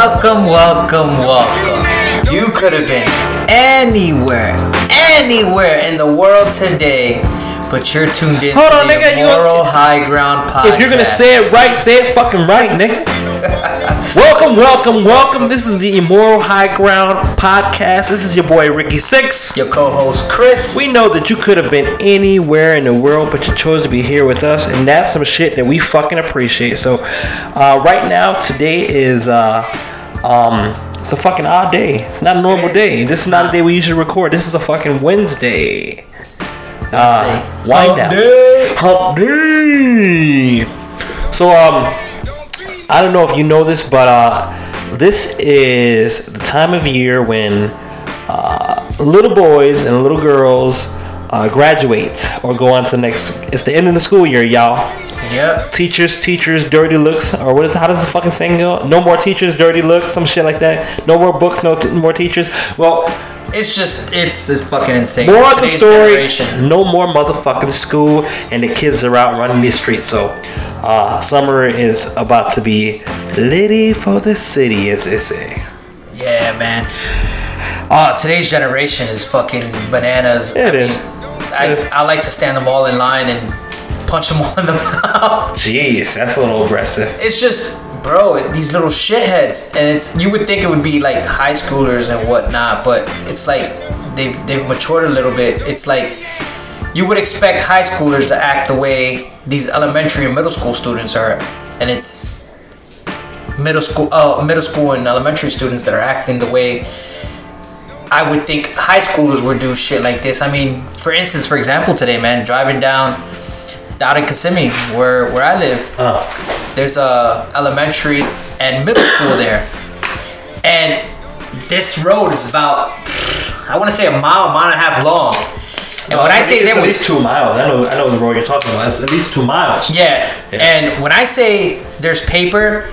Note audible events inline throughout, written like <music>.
Welcome, welcome, welcome. You could have been anywhere, anywhere in the world today, but you're tuned in Hold to on, the nigga, you- Moral High Ground podcast. If you're gonna say it right, say it fucking right, nigga. <laughs> welcome, welcome, welcome. This is the Immoral High Ground podcast. This is your boy Ricky Six. your co-host Chris. We know that you could have been anywhere in the world, but you chose to be here with us, and that's some shit that we fucking appreciate. So, uh, right now, today is uh, um, it's a fucking odd day. It's not a normal <laughs> day. This is not a day we usually record. This is a fucking Wednesday. Uh, Hump now? day. Hump day. So um, I don't know if you know this, but uh, this is the time of year when uh, little boys and little girls uh, graduate or go on to the next. It's the end of the school year, y'all. Yep. Teachers, teachers, dirty looks, or what is how does the fucking saying go? No more teachers, dirty looks, some shit like that. No more books, no t- more teachers. Well, It's just it's, it's fucking insane. more of the story. generation. No more motherfucking school, and the kids are out running the streets. So, uh, summer is about to be litty for the city, as they say. Yeah, man. Oh, today's generation is fucking bananas. It I is. I, It is. I like to stand them all in line and punch them <laughs> all in the mouth. Jeez, that's a little aggressive. It's just, bro, these little shitheads, and it's you would think it would be like high schoolers and whatnot, but it's like they've they've matured a little bit. It's like you would expect high schoolers to act the way these elementary and middle school students are, and it's middle school, uh, middle school and elementary students that are acting the way I would think high schoolers would do shit like this. I mean, for instance, for example, today, man, driving down out in Kissimmee, where where I live, Uh, there's a elementary and middle school there, and this road is about I want to say a mile, mile and a half long. And when I say there at was least two miles, I know, I know the road you're talking about. It's at least two miles. Yeah. Yeah. And when I say there's paper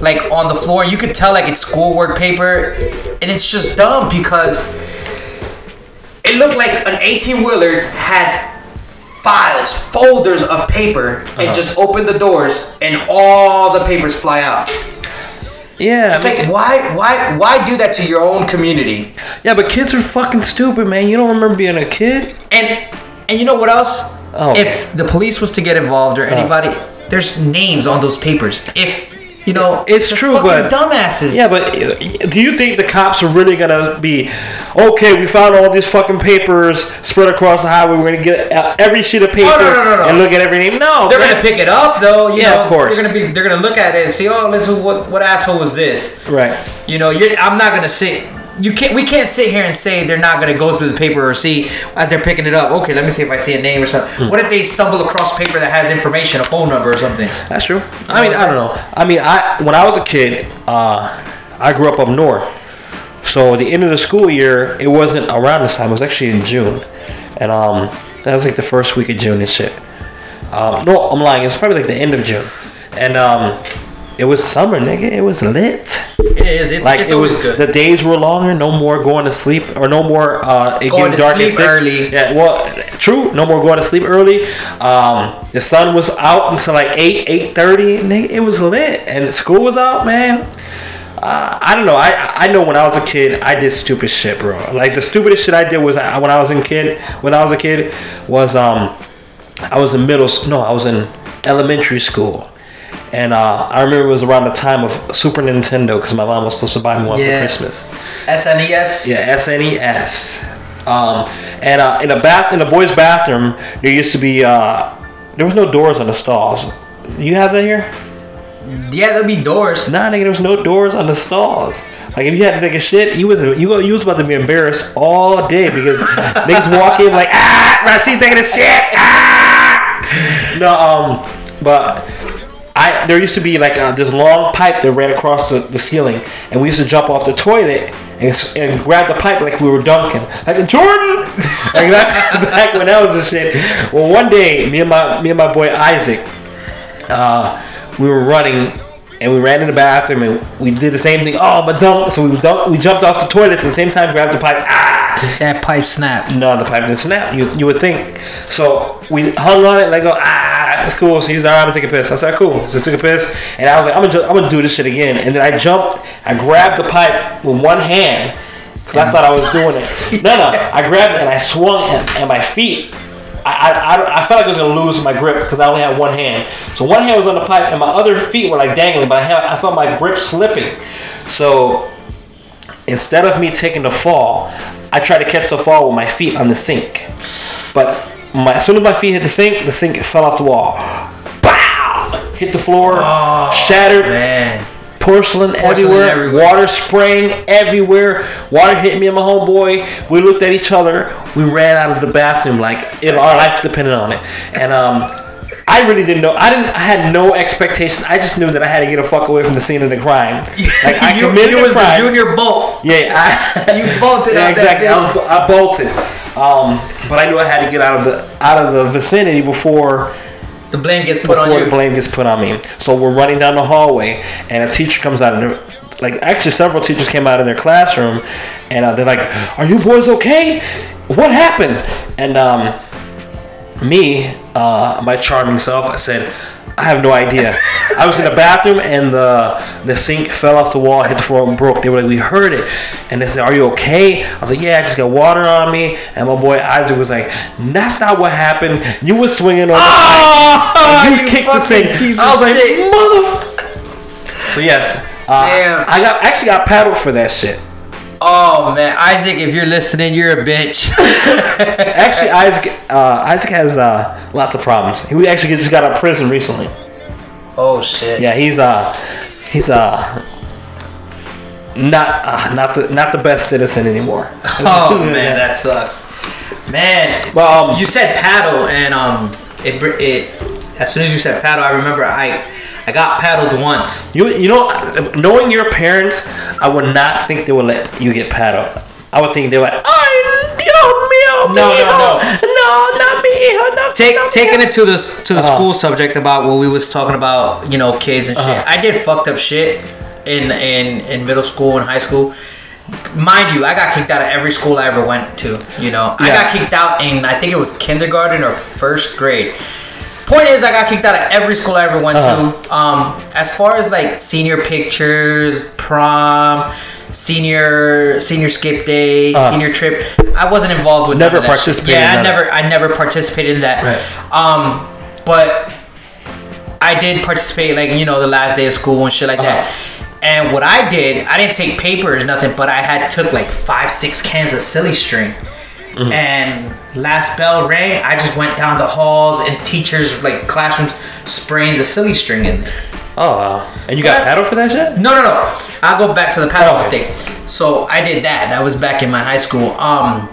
like on the floor, you could tell like it's schoolwork paper and it's just dumb because it looked like an 18 wheeler had files, folders of paper and Uh-huh. just open the doors and all the papers fly out. Yeah, It's I mean- like why why why do that to your own community? yeah, but kids are fucking stupid, man. You don't remember being a kid? And and you know what else? Oh. If the police was to get involved or anybody, there's names on those papers. If you know, It's true, fucking but- dumbasses. Yeah, but do you think the cops are really gonna be okay? We found all these fucking papers spread across the highway. We're gonna get uh, every sheet of paper Oh, no, no, no, no. and look at every name. No, they're man. gonna pick it up though. You Yeah, know, of course. They're gonna be. They're gonna look at it and see. Oh, listen, what what asshole was this? right. You know, you're. I'm not gonna sit. You can't. We can't sit here and say they're not gonna go through the paper or see as they're picking it up. Okay, let me see if I see a name or something. Hmm. What if they stumble across paper that has information, a phone number or something? That's true. I mean, I don't know. I mean, I when I was a kid, uh, I grew up up north. So the end of the school year, it wasn't around this time. It was actually in June, and um, that was like the first week of June and shit. Um, no, I'm lying. It was probably like the end of June, and um, it was summer, nigga. It was lit. It is. It's, Like it's it always was, good. the days were longer. No more going to sleep, or no more uh, it Going getting to dark sleep early. Yeah, well, true. No more going to sleep early. Um, the sun was out until like eight, eight thirty. It was lit, and school was out, man. Uh, I don't know. I I know when I was a kid, I did stupid shit, bro. Like the stupidest shit I did was when I was in kid. When I was a kid, was um, I was in middle. No, I was in elementary school. And uh, I remember it was around the time of Super Nintendo because my mom was supposed to buy me one Yeah. for Christmas. SNES. Yeah, SNES. Um, and uh, in a bath in a boys' bathroom, there used to be uh, there was no doors on the stalls. You have that here? Yeah, there'd be doors. Nah, nigga, there was no doors on the stalls. Like if you had to take a shit, you was you, you was about to be embarrassed all day because <laughs> niggas walk in like ah, Rashid's taking a shit. Ah! No, um, but I there used to be like uh, this long pipe that ran across the, the ceiling, and we used to jump off the toilet and, and grab the pipe like we were dunking, like Jordan. <laughs> like that, back when that was the shit. Well, one day, me and my me and my boy Isaac, uh, we were running. And we ran in the bathroom and we did the same thing. Oh, but dunk! So we dunk, we jumped off the toilet at the same time, grabbed the pipe. Ah! That pipe snapped. No, the pipe didn't snap. You you would think. So we hung on it like go ah, it's cool. So he's alright, I'm gonna take a piss. I said, cool. So I took a piss, and I was like, I'm gonna, I'm gonna do this shit again. And then I jumped, I grabbed the pipe with one hand, because I thought I was doing it. <laughs> No, no, I grabbed it and I swung, and, and my feet. I, I, I, I felt like I was gonna lose my grip because I only had one hand. So one hand was on the pipe, and my other feet were like dangling, but I, had, I felt my grip slipping. So instead of me taking the fall, I tried to catch the fall with my feet on the sink. But my, as soon as my feet hit the sink, the sink fell off the wall. Bow! Hit the floor, shattered, Man. porcelain, everywhere, everywhere. water spraying everywhere. Water hit me and my homeboy. We looked at each other. We ran out of the bathroom like if our life depended on it. And um, I really didn't know. I didn't. I had no expectations. I just knew that I had to get a fuck away from the scene of the crime. <laughs> Like I you, committed you was the junior bolt. Yeah, I, <laughs> You bolted <laughs> yeah, out that exactly. I, was, I bolted, um, but I knew I had to get out of the out of the vicinity before The blame gets put on you. the blame gets put on me. So we're running down the hallway, and a teacher comes out of their, like actually several teachers came out of their classroom, and uh, they're like, "Are you boys okay? What happened?" And um, me, uh, my charming self, I said, "I have no idea." I was in the bathroom, and the the sink fell off the wall, hit the floor, and broke. They were like, "We heard it," and they said, "Are you okay?" I was like, "Yeah, I just got water on me." And my boy Isaac was like, "That's not what happened. You were swinging on the Oh, you kicked the piece I was like, shit. motherfucker. So yes, uh. I got actually got paddled for that shit. Oh man, Isaac, if you're listening, you're a bitch. <laughs> Actually, Isaac uh, Isaac has uh, lots of problems. He actually just got out of prison recently. oh shit. Yeah, he's uh he's uh not uh, not the not the best citizen anymore. <laughs> Oh <laughs> man, that sucks. Man, Well, um, you said paddle, and um, it br- it as soon as you said paddle, I remember I I got paddled once. You you know, knowing your parents, I would not think they would let you get paddled. I would think they would. Ay, Dios mío, No, no, no. no, not me, hijo, no, Take no, taking mijo." it to the to the Uh-huh. school subject about what we was talking about, you know, kids and shit. Uh-huh. I did fucked up shit in in in middle school and high school. Mind you, I got kicked out of every school I ever went to. You know, I got kicked out in I think it was kindergarten or first grade. Point is, I got kicked out of every school I ever went Uh-huh. to. Um, as far as like senior pictures, prom, senior senior skip day, Uh-huh. senior trip, I wasn't involved with Never none of that shit. participated Yeah, in I never I never participated in that. Right. Um, but I did participate, like you know, the last day of school and shit like that. Uh-huh. And what I did, I didn't take papers, nothing, but I had took like five, six cans of silly string. Mm-hmm. And last bell rang, I just went down the halls and teachers like classrooms spraying the silly string in there. Oh, wow. and you got That's- paddled for that shit? No, no, no. I'll go back to the paddle Oh, okay. thing. So I did that. That was back in my high school. Um,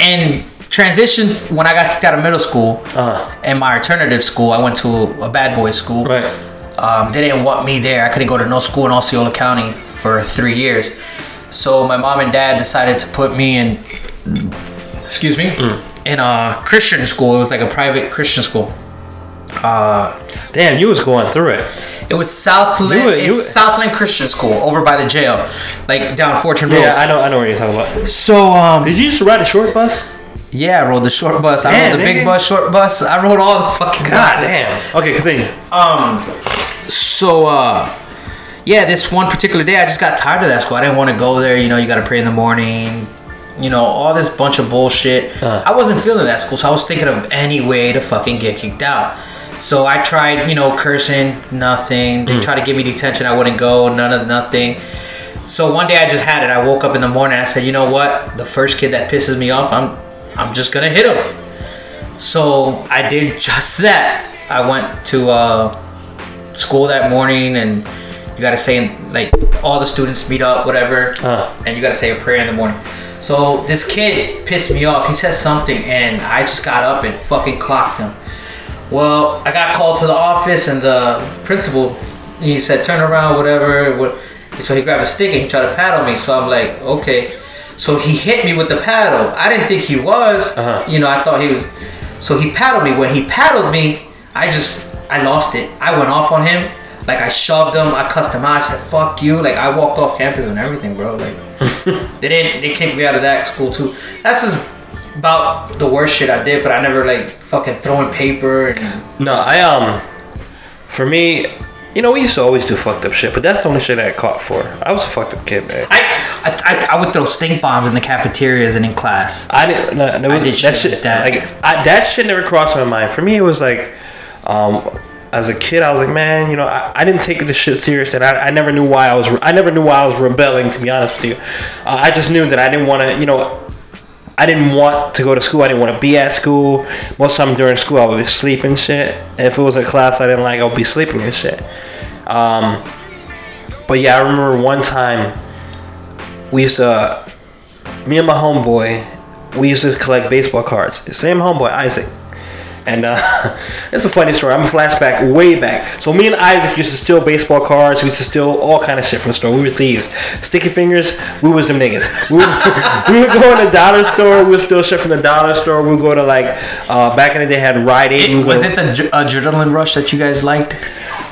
and transition when I got kicked out of middle school Uh-huh. and my alternative school, I went to a bad boy school. Right. Um, they didn't want me there. I couldn't go to no school in Osceola County for three years. So my mom and dad decided to put me in, excuse me, Mm. in a Christian school. It was like a private Christian school. Uh, Damn, you was going through it. it was Southland. You were- you it's were- Southland Christian School over by the jail, like down Fortune Road. Yeah, I know. I know what you're talking about. so um, Did you used to ride a short bus? yeah, I rode the short bus. I rode the big bus, short bus. I rode all the fucking God buses. damn. Okay, continue. Um, so uh, yeah, this one particular day, I just got tired of that school. I didn't want to go there. You know, you got to pray in the morning. You know, all this bunch of bullshit. Uh. I wasn't feeling that school, so I was thinking of any way to fucking get kicked out. So I tried, you know, cursing, nothing. They tried to give me detention, I wouldn't go, none of nothing. So one day I just had it. I woke up in the morning. I said, you know what? The first kid that pisses me off, I'm, I'm just gonna hit him. So I did just that. I went to uh, school that morning, and you gotta say like all the students meet up, whatever, Uh. and you gotta say a prayer in the morning. So this kid pissed me off. He said something, and I just got up and fucking clocked him. Well, I got called to the office, and the principal he said, "Turn around, whatever." What? So he grabbed a stick and he tried to paddle me. So I'm like, okay. So he hit me with the paddle. I didn't think he was. Uh-huh. You know, I thought he was. So he paddled me. When he paddled me, I just I lost it. I went off on him. Like I shoved him. I cussed him out. I said, "Fuck you!" Like I walked off campus and everything, bro. Like <laughs> they didn't. They kicked me out of that school too. That's as about the worst shit I did, but I never like fucking throwing paper and No, I um, for me, you know, we used to always do fucked up shit, but that's the only shit I got caught for. I was a fucked up kid, man. I, I, I, I would throw stink bombs in the cafeterias and in class. I didn't. No, there was, did that shit shit. that. Like I, that shit never crossed my mind. For me, it was like, um, as a kid, I was like, man, you know, I, I didn't take this shit serious, and I, I never knew why I was. I never knew why I was rebelling. To be honest with you, uh, I just knew that I didn't want to. You know, I didn't want to go to school. I didn't want to be at school. Most time during school, I would be sleeping shit. If it was a class I didn't like, I would be sleeping and shit. Um, but yeah, I remember one time we used to, me and my homeboy, we used to collect baseball cards. The same homeboy, Isaac. And uh, <laughs> it's a funny story. I'm a flashback way back. So me and Isaac used to steal baseball cards. We used to steal all kind of shit from the store. We were thieves. Sticky fingers, we was them niggas. We would, <laughs> we would go in the dollar store. We would steal shit from the dollar store. We would go to like, uh, back in the day had Rite Aid. Would was go- it the adr- adrenaline rush that you guys liked?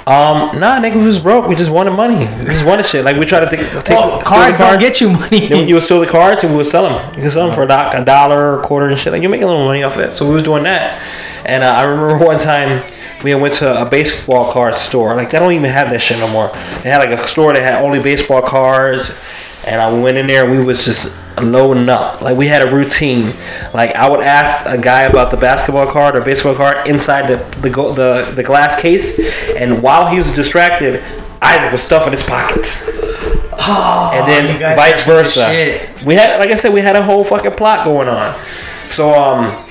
Um, nah, nigga, we was broke. We just wanted money. We just wanted shit. Like we try to think. <laughs> Take, Well, the cards don't get you money. Then you would steal the cards and we would sell them. You could sell them for a, doc, a dollar, a quarter, and shit. Like you make a little money off it. So we was doing that. And uh, I remember <laughs> one time we went to a baseball card store. Like they don't even have that shit no more. They had like a store that had only baseball cards. And I went in there and we was just loading up. Like we had a routine. Like I would ask a guy about the basketball card or baseball card inside the the the, the glass case, and while he was distracted, Isaac was stuffing his pockets and then Oh, you guys vice are piece of versa. We had, like I said, we had a whole fucking plot going on. So um,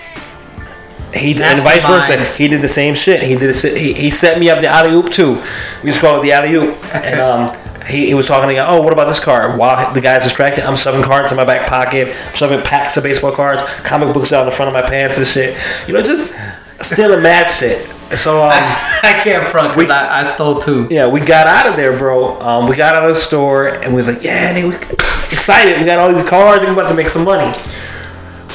he and vice versa. He did the same shit. He did. He, he set me up the alley oop too. We just call it the alley oop. And um, he, he was talking to me. Oh, what about this card? While the guy's distracted, I'm shoving cards in my back pocket. I'm shoving packs of baseball cards, comic books out in the front of my pants and shit. You know, just stealing mad shit. So um. <laughs> I can't front because I, I stole two. Yeah, we got out of there, bro. Um, we got out of the store and we was like, yeah, and they was excited. We got all these cards we about to make some money.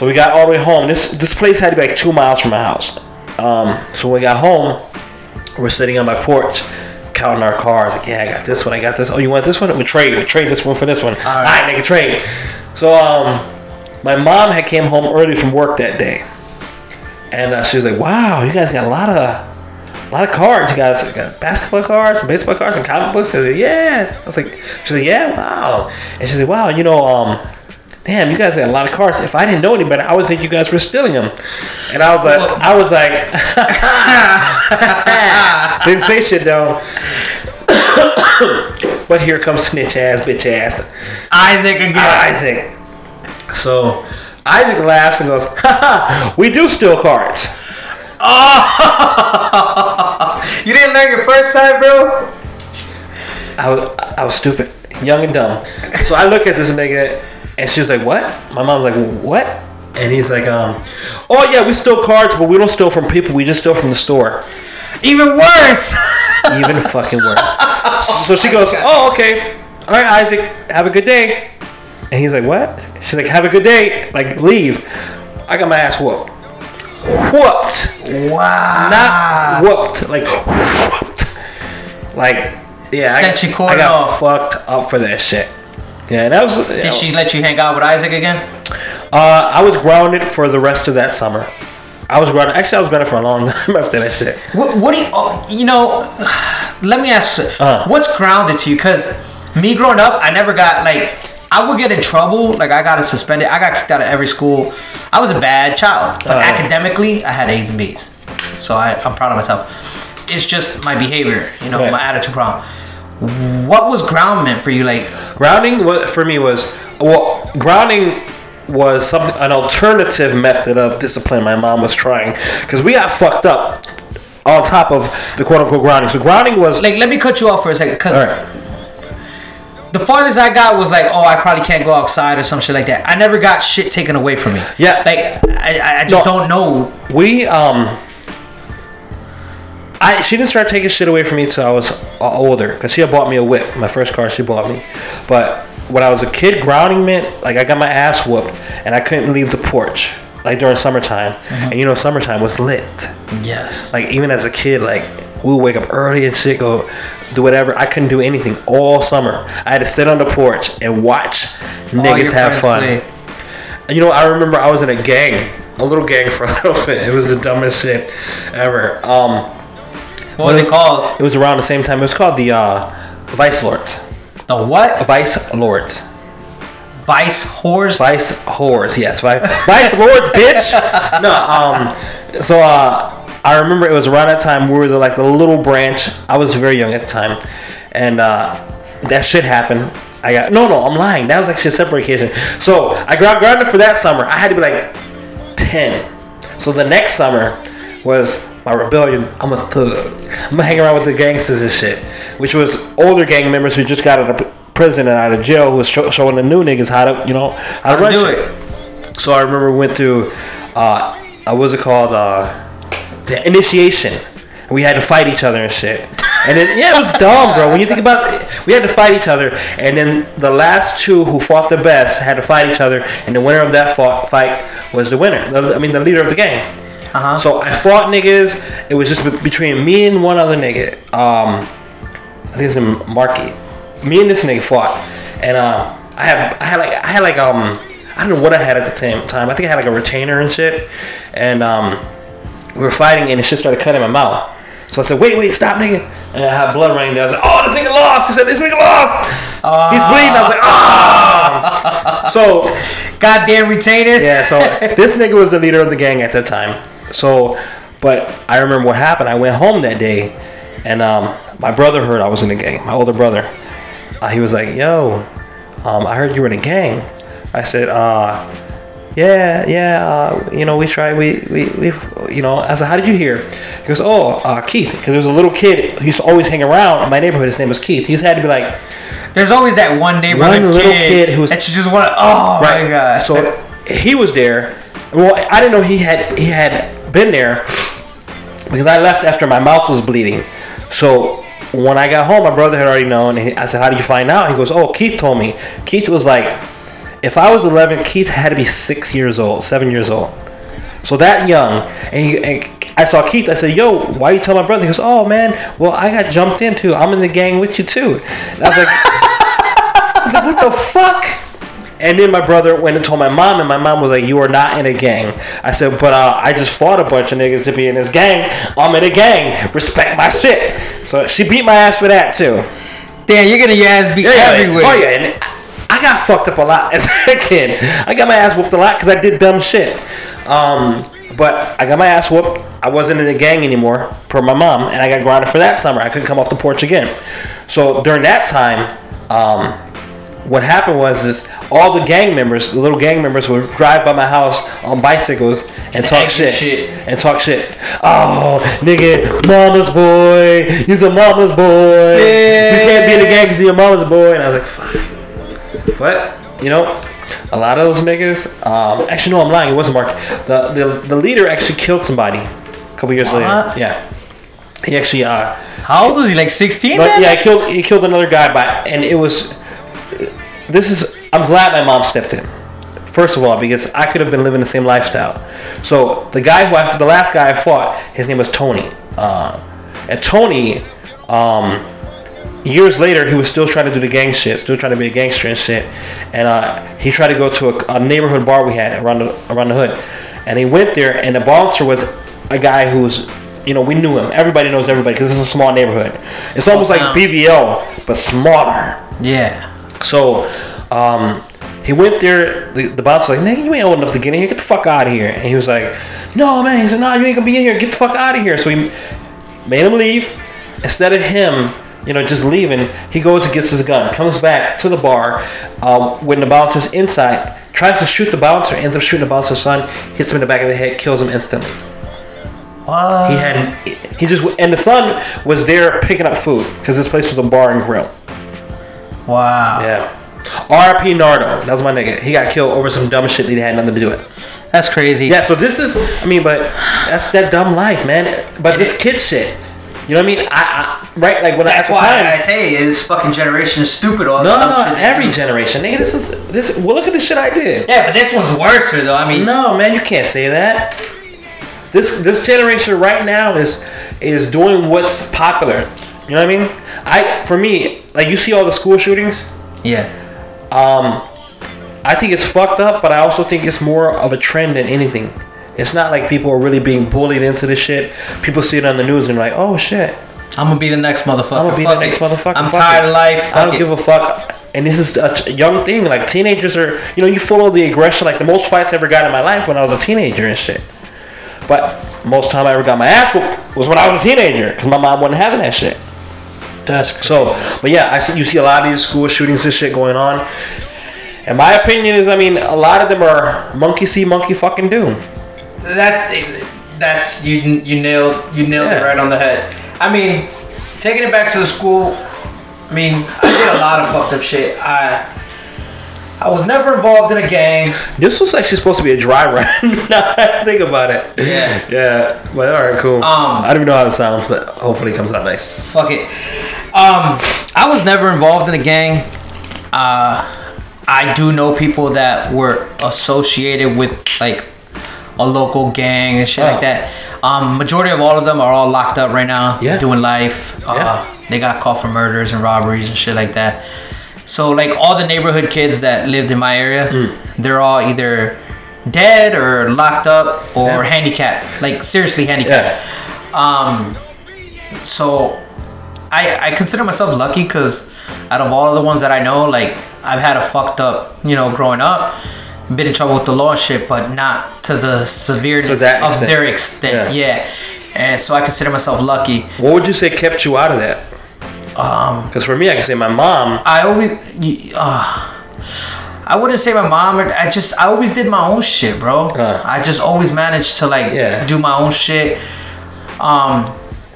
So we got all the way home. This this place had to be like two miles from my house. Um, so when we got home, we're sitting on my porch counting our cards. Like, yeah, I got this one. I got this. Oh, you want this one? We trade. We trade this one for this one. All right. right, make a trade. So um, my mom had came home early from work that day, and uh, she was like, "Wow, you guys got a lot of." A lot of cards. You guys got basketball cards, and baseball cards, and comic books. I was like, yeah. I was like, she's like, yeah, wow. And she's like, wow, you know, um, damn, you guys had a lot of cars. If I didn't know any better, I would think you guys were stealing them. And I was like, Well- I was like, <laughs> didn't say shit though. <coughs> but here comes snitch ass, bitch ass, Isaac again. Isaac. So Isaac laughs and goes, we do steal cards. <laughs> you didn't learn your first time, bro? I was I was stupid, young and dumb. So I look at this nigga, and she's like, "What?" My mom's like, "What?" And he's like, "Um, oh yeah, we steal cards, but we don't steal from people. We just steal from the store. Even worse. <laughs> Even fucking worse." So she goes, "Oh okay, all right, Isaac, have a good day." And he's like, "What?" She's like, "Have a good day. Like leave." I got my ass whooped. Whooped. wow. Not whooped. Like whooped. Like yeah. I, I got off. fucked up for that shit. Yeah, that was. Did she let you hang out with Isaac again? Uh, I was grounded for the rest of that summer. I was grounded. Actually, I was grounded for a long <laughs> time after that shit. What, what do you, oh, you know, <sighs> let me ask you, something. Uh. what's grounded to you? Because me growing up, I never got, like, I would get in trouble. Like, I got suspended. I got kicked out of every school. I was a bad child. But Uh. academically, I had A's and B's. So I, I'm proud of myself. It's just my behavior, you know, Right. my attitude problem. What was ground meant for you? Like, Grounding wa- for me was well, grounding was something an alternative method of discipline my mom was trying because we got fucked up on top of the quote unquote grounding. So grounding was like let me cut you off for a second. Because right. the farthest I got was like, oh, I probably can't go outside or some shit like that. I never got shit taken away from me. Yeah. Like, I, I- I just No. don't know. We um. I she didn't start taking shit away from me until I was uh, older because she had bought me a whip. My first car she bought me, but when I was a kid, grounding meant like I got my ass whooped and I couldn't leave the porch like during summertime. And you know, summertime was lit. Yes. Like even as a kid, like we would wake up early and shit, go do whatever. I couldn't do anything all summer. I had to sit on the porch and watch niggas have fun. play. You know, I remember I was in a gang, a little gang for a <laughs> little bit. It was the dumbest shit ever. Um, What was it called? it was around the same time. It was called the uh, Vice Lords. The what? Vice Lords. Vice horse. Vice whores, yes. Vice, Vice Lords, bitch. <laughs> No, um, so uh, I remember it was around that time we were the, like the little branch. I was very young at the time, and uh, that shit happened. I got no, no. I'm lying. That was actually a separate occasion. So I got grounded for that summer. I had to be like ten. So the next summer was my rebellion. I'm a thug. I'm gonna hang around with the gangsters and shit, which was older gang members who just got out of prison and out of jail who was show, showing the new niggas how to, you know, how to run do shit. it. So I remember we went through, uh, uh, what was it called? Uh, the initiation. We had to fight each other and shit. And then, yeah, it was dumb, bro. When you think about it, we had to fight each other. And then the last two who fought the best had to fight each other. And the winner of that fought, fight was the winner. The- I mean, the leader of the gang. Uh-huh. So I fought niggas. It was just between me and one other nigga. Um, I think his name Marky. Me and this nigga fought, and uh, I had I had like I had like um I don't know what I had at the same time. I think I had like a retainer and shit, and um we were fighting and the shit started cutting my mouth. So I said, wait, wait, stop, nigga. And I had blood running down. I was like, oh, this nigga lost. He said, this nigga lost. He's bleeding. I was like, ah. <laughs> so Goddamn retainer. yeah, so this nigga was the leader of the gang at that time. So, but I remember what happened. I went home that day, and um, my brother heard I was in the gang. My older brother, uh, he was like, "Yo, um, I heard you were in a gang." I said, uh, "Yeah, yeah. Uh, you know, we tried. We, we, we, you know." I said, "How did you hear?" He goes, "Oh, uh, Keith." Because there was a little kid who used to always hang around in my neighborhood. His name was Keith. He's had to be like, There's always that one neighborhood One little kid, kid who's- that you just want to. Oh my god. So he was there. Well, I didn't know he had he had been there because I left after my mouth was bleeding. So when I got home, my brother had already known. And I said, "How did you find out?" He goes, "Oh, Keith told me." Keith was like, "If I was 11, Keith had to be six years old, seven years old." So that young, and, he, and I saw Keith. I said, "Yo, why you tell my brother?" He goes, "Oh man, well I got jumped into. I'm in the gang with you too." And I was like, <laughs> I was like, "What the fuck?" And then my brother went and told my mom, and my mom was like, "You are not in a gang." I said, "But uh, I just fought a bunch of niggas to be in this gang. I'm in a gang. Respect my shit." So she beat my ass for that too. Damn, you're getting your ass beat Yeah, everywhere. Oh yeah, and I got fucked up a lot <laughs> as a kid. I got my ass whooped a lot because I did dumb shit. Um, but I got my ass whooped. I wasn't in a gang anymore, per my mom, and I got grounded for that summer. I couldn't come off the porch again. So during that time, um, what happened was is all the gang members, the little gang members, would drive by my house on bicycles and talk shit, shit. and talk shit. Oh, nigga, mama's boy, he's a mama's boy. You can't be in the gang because you're a mama's boy. And I was like, fuck. But you know, a lot of those niggas. Um, actually, no, I'm lying. It wasn't Mark. The the, the leader actually killed somebody a couple years later. Yeah, he actually. Uh, How old was he? Like 16? but man? yeah, he killed he killed another guy by and it was this is I'm glad my mom stepped in. First of all, because I could have been living the same lifestyle. So the guy who I the last guy I fought, his name was Tony. Uh, and Tony, um, years later, he was still trying to do the gang shit, still trying to be a gangster and shit. And uh, he tried to go to a, a neighborhood bar we had around the around the hood, and he went there, and the bouncer was a guy who was, you know, we knew him. Everybody knows everybody because it's a small neighborhood. It's Small almost like town. BVL but smaller. Yeah. So, um, he went there. The, the bouncer was like, "Nigga, you ain't old enough to get in here. Get the fuck out of here." And he was like, "No, man." He said, "No, you ain't gonna be in here. Get the fuck out of here." So he made him leave. Instead of him, you know, just leaving, he goes and gets his gun, comes back to the bar. Um, when the bouncer's inside, tries to shoot the bouncer, ends up shooting the bouncer's son, hits him in the back of the head, kills him instantly. What? He had, he just, and the son was there picking up food because this place was a bar and grill. Wow. Yeah. RP Nardo, that was my nigga. He got killed over some dumb shit that he had nothing to do with. That's crazy. Yeah, so this is, I mean, but that's that dumb life, man. But this kid shit, you know what I mean? I, I right, like when I, at That's why time, I say is fucking generation is stupid. All no, no, shit every generation, nigga. This is this. Well, look at the shit I did. Yeah, but this one's worse though. I mean, No, man, you can't say that. This this generation right now is is doing what's popular. You know what I mean? I for me, like you see all the school shootings. yeah. Um, I think it's fucked up, but I also think it's more of a trend than anything. It's not like people are really being bullied into this shit. People see it on the news and they're like, oh shit. I'm gonna be the next motherfucker. I'm gonna be Fuck the next it. motherfucker. I'm Fuck tired it. of life. I don't it. give a fuck. And this is a young thing. Like teenagers are, you know, you follow the aggression. Like the most fights I ever got in my life when I was a teenager and shit. But most time I ever got my ass whooped was when I was a teenager because my mom wasn't having that shit. That's crazy. So, but yeah, I see you see a lot of these school shootings and shit going on. And my opinion is, I mean, a lot of them are monkey see, monkey fucking do. that's that's you you nailed you nailed it right on the head. I mean, taking it back to the school. I mean, I did a lot of fucked up shit. I I was never involved in a gang. This was actually supposed to be a dry run. now that I think about it. Yeah. Yeah. But all right, cool. Um, I don't even know how it sounds, but hopefully it comes out nice. Fuck it. Um, I was never involved in a gang. Uh, I do know people that were associated with like a local gang and shit Oh. like that. Um, majority of all of them are all locked up right now, Yeah. doing life. Uh, Yeah. They got caught for murders and robberies and shit like that. So like all the neighborhood kids that lived in my area, Hmm. they're all either dead or locked up or Yeah. handicapped. Like seriously handicapped. Yeah. Um, so I I consider myself lucky because out of all of the ones that I know, like I've had a fucked up, you know, growing up, been in trouble with the law and shit, but not to the severeness To of their extent. Yeah. And so I consider myself lucky. What would you say kept you out of that? Um, Because for me, I can say my mom. I always, uh, I wouldn't say my mom. I just, I always did my own shit, bro. Uh. I just always managed to like Yeah. do my own shit. Um,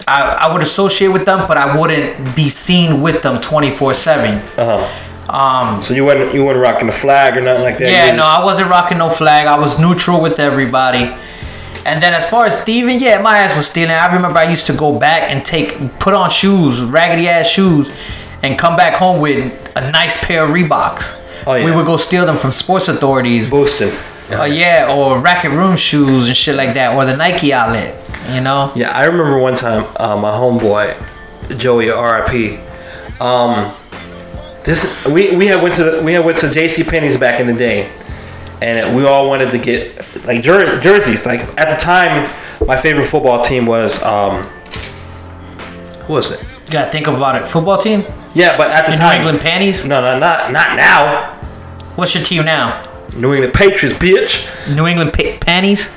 I, I would associate with them, but I wouldn't be seen with them twenty four seven. Uh-huh. Um, So you weren't you weren't rocking the flag or nothing like that. yeah, no, I wasn't rocking no flag. I was neutral with everybody. And then as far as thieving, yeah, my ass was stealing. I remember I used to go back and take put on shoes, raggedy ass shoes, and come back home with a nice pair of Reeboks. Oh, yeah. We would go steal them from sports authorities. boosting. Uh, yeah, or Rack Room shoes and shit like that, or the Nike outlet. You know? Yeah, I remember one time uh, my homeboy Joey R.I.P. Um, this we we had went to we had went to J.C. Penney's back in the day, and we all wanted to get like jer- jerseys. Like at the time, my favorite football team was um, who was it? You gotta think about it. Football team? Yeah, but at the The New England Panties? no, no, not not now. What's your team now? New England Patriots, bitch. New England pa- Panties?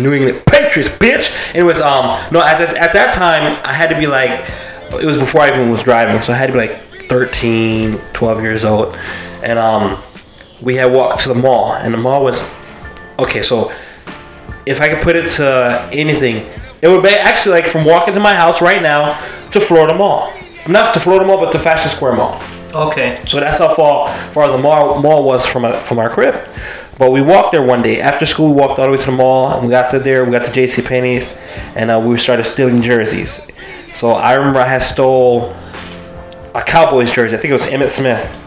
New England Patriots, bitch. It was um no at that at that time I had to be like it was before I even was driving, so I had to be like 13, 12 years old, and um we had walked to the mall, and the mall was okay. So if I could put it to anything, it would be actually like from walking to my house right now to Florida Mall. Not to Florida Mall, but to Fashion Square Mall. Okay. So that's how far far the mall mall was from a, from our crib. But we walked there one day after school. We walked all the way to the mall. And we got to there. We got to J.C. Penney's, and uh, we started stealing jerseys. So I remember I had stole a Cowboys jersey. I think it was Emmitt Smith.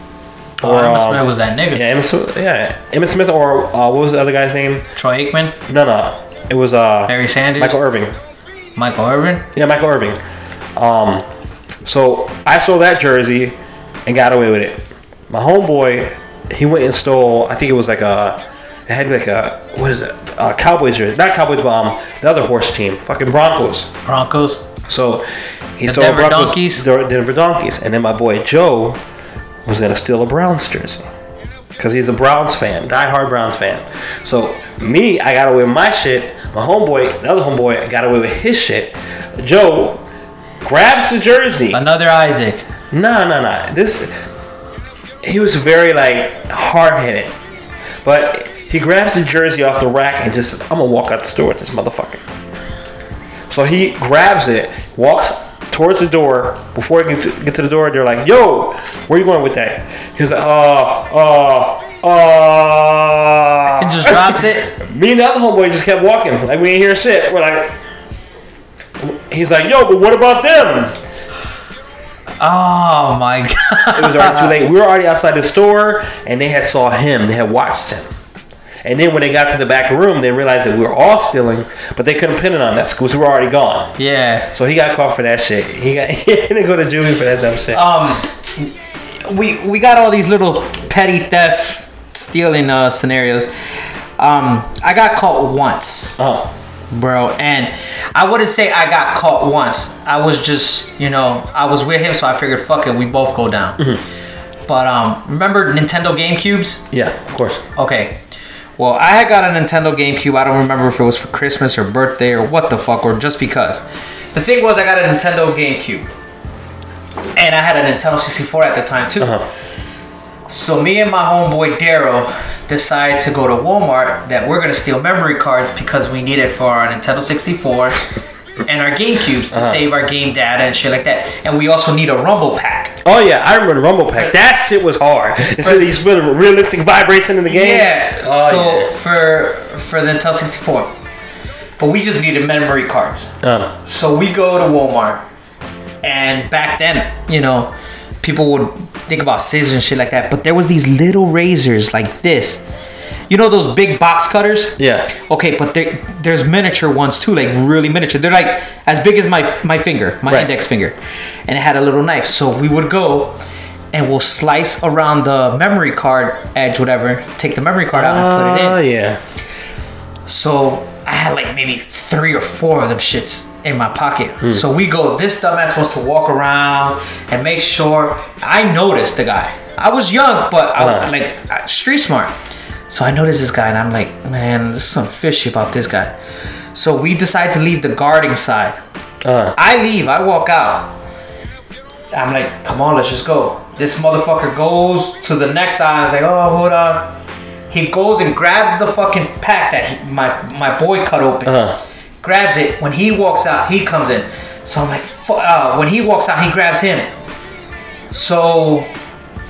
Oh, Emmitt um, Smith was that nigga. Yeah, Emmitt Smith. Yeah, Emmitt Smith or uh, what was the other guy's name? Troy Aikman, No, no, it was uh, Barry Sanders, Michael Irving. Michael Irving? Yeah, Michael Irving. Um, so I stole that jersey and got away with it. My homeboy, he went and stole. I think it was like a. It had like a what is it? A Cowboys jersey, not Cowboys, but um, the other horse team, fucking Broncos. Broncos. So he The stole Denver Broncos, Donkeys? the Denver Donkeys, and then my boy Joe was gonna steal a Browns jersey because he's a Browns fan, diehard Browns fan. So me, I got away with my shit. My homeboy, the other homeboy, got away with his shit. Joe grabs the jersey. Another Isaac. No, no, no. This he was very like hard headed, but he grabs the jersey off the rack and just I'm gonna walk out the store with this motherfucker. So he grabs it, walks towards the door. Before he can t- get to the door, they're like, "Yo, where you going with that?" He's like, "Uh, uh, uh." He just drops it. <laughs> Me and the other homeboy just kept walking. Like we ain't hear shit. We're like, he's like, "Yo, but what about them?" Oh my god. It was already too late. We were already outside the store, and they had saw him. They had watched him. And then when they got to the back room, they realized that we were all stealing, but they couldn't pin it on us because we were already gone. Yeah. So he got caught for that shit. <laughs> He got he to go to juvie for that dumb shit. Um, we we got all these little petty theft stealing uh, scenarios. Um, I got caught once, Oh. bro, and I wouldn't say I got caught once. I was just, you know, I was with him, so I figured, fuck it, we both go down. But um, remember Nintendo GameCubes? Yeah, of course. Okay. Well, I had got a Nintendo GameCube. I don't remember if it was for Christmas or birthday or what the fuck, or just because. The thing was, I got a Nintendo GameCube. And I had a Nintendo 64 at the time, too. Uh-huh. So me and my homeboy Daryl decided to go to Walmart that we're gonna steal memory cards because we need it for our Nintendo 64 and our GameCubes to Uh-huh. save our game data and shit like that. And we also need a Rumble Pack. Oh yeah, I remember the Rumble Pack. That shit was hard. Instead of these really realistic vibration in the game. Yeah. Oh, so yeah. for for the Nintendo 64, but we just needed memory cards. Um, So we go to Walmart, and back then, you know, people would think about scissors and shit like that, but there was these little razors like this. You know those big box cutters? yeah. Okay, but there, there's miniature ones too, like really miniature. They're like as big as my my finger, my Right. index finger, and it had a little knife. So we would go, and we'll slice around the memory card edge, whatever. Take the memory card out and put it in. Oh yeah. So I had like maybe three or four of them shits in my pocket. Hmm. So we go, this dumbass wants to walk around and make sure. I noticed the guy. I was young, but I Uh-huh. like street smart. So I noticed this guy and I'm like, man, there's something fishy about this guy. So we decide to leave the guarding side. Uh, I leave, I walk out. I'm like, come on, let's just go. This motherfucker goes to the next side. I was like, oh, hold on. He goes and grabs the fucking pack that he, my my boy cut open. Uh-huh. Grabs it. When he walks out, he comes in. So I'm like, uh, when he walks out, he grabs him. So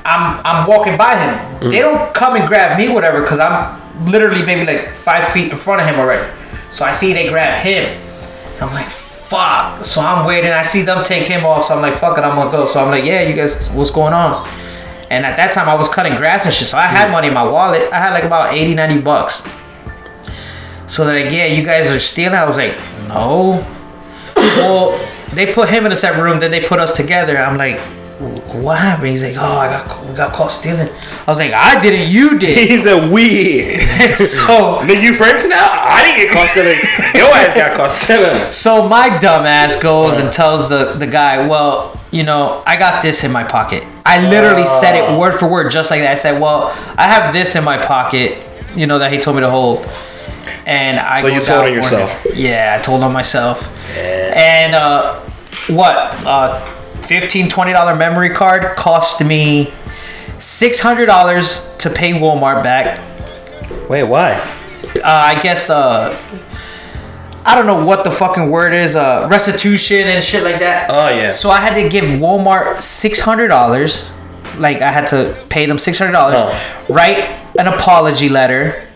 I'm I'm walking by him. Mm. They don't come and grab me, whatever, because I'm literally maybe like five feet in front of him already. So I see they grab him. I'm like, fuck. So I'm waiting. I see them take him off. So I'm like, fuck it, I'm gonna go. So I'm like, yeah, you guys, what's going on? And at that time, I was cutting grass and shit. So I had mm. money in my wallet. I had like about 80, 90 bucks. So they're like, yeah, you guys are stealing. I was like, no. Well, they put him in a separate room. Then they put us together. I'm like, what happened? He's like, oh, I got we got caught stealing. I was like, I didn't. You <laughs> did. he's a we. <laughs> so Nigga, you friends now? I didn't get caught stealing. Your ass got caught stealing. So my dumb ass goes and tells the, the guy, well, you know, I got this in my pocket. I literally said it word for word, just like that. I said, well, I have this in my pocket, you know, that he told me to hold. And I So you told on yourself? him. Yeah, I told on myself. And uh, what? Uh, $15, $20 memory card cost me $600 to pay Walmart back. Wait, why? Uh, I guess uh, I don't know what the fucking word is, uh, restitution and shit like that. Oh, yeah. So I had to give Walmart six hundred dollars. Like I had to pay them six hundred dollars, Oh. write an apology letter,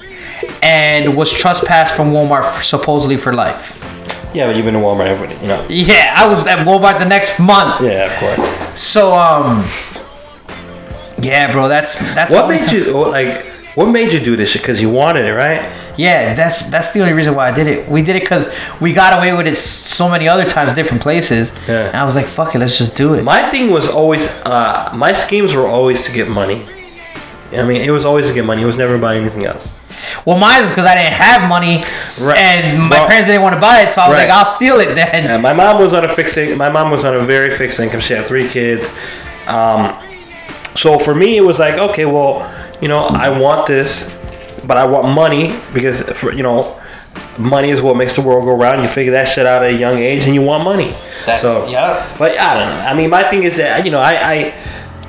and was trespassed from Walmart for, supposedly for life. Yeah, but you've been to Walmart every, you know. Yeah, I was at Walmart the next month. Yeah, of course. So um, yeah, bro, that's that's What made you like? What made you do this? Because you wanted it, right? Yeah, that's that's the only reason why I did it. We did it because we got away with it so many other times, different places. Yeah. And I was like, fuck it, let's just do it. My thing was always, uh, my schemes were always to get money. I mean, it was always to get money. It was never about anything else. Well, mine is because I didn't have money, Right. and my Well- parents didn't want to buy it, so I was Right. like, I'll steal it then. And my mom was on a fixed. in- My mom was on a very fixed income. She had three kids. Um, so for me, it was like, okay, well, you know, I want this, but I want money because, for, you know, money is what makes the world go round. You figure that shit out at a young age, and you want money. That's so, yeah. But I don't know. I mean, my thing is that you know, I, I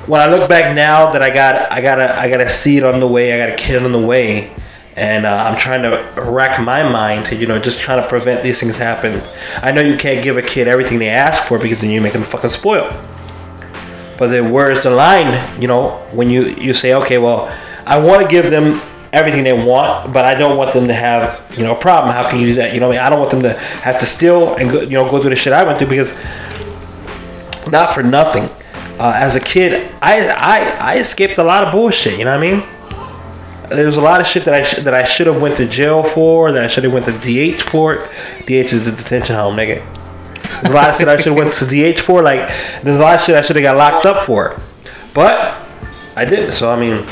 when I look back now that I got I got a I got a seed on the way, I got a kid on the way, and uh, I'm trying to rack my mind to you know just trying to prevent these things happen. I know you can't give a kid everything they ask for because then you make them fucking spoiled. But then where's the line? You know, when you you say, okay, well, I want to give them everything they want, but I don't want them to have you know a problem. How can you do that? You know, what I mean, I don't want them to have to steal and go, you know go through the shit I went through because not for nothing. Uh, as a kid, I, I I escaped a lot of bullshit. You know what I mean? There was a lot of shit that I sh- that I should have went to jail for. That I should have went to DH for. DH is the detention home, nigga. There's a lot of shit I should have went to DH for. Like there's a lot of shit I should have got locked up for, but I didn't. So I mean,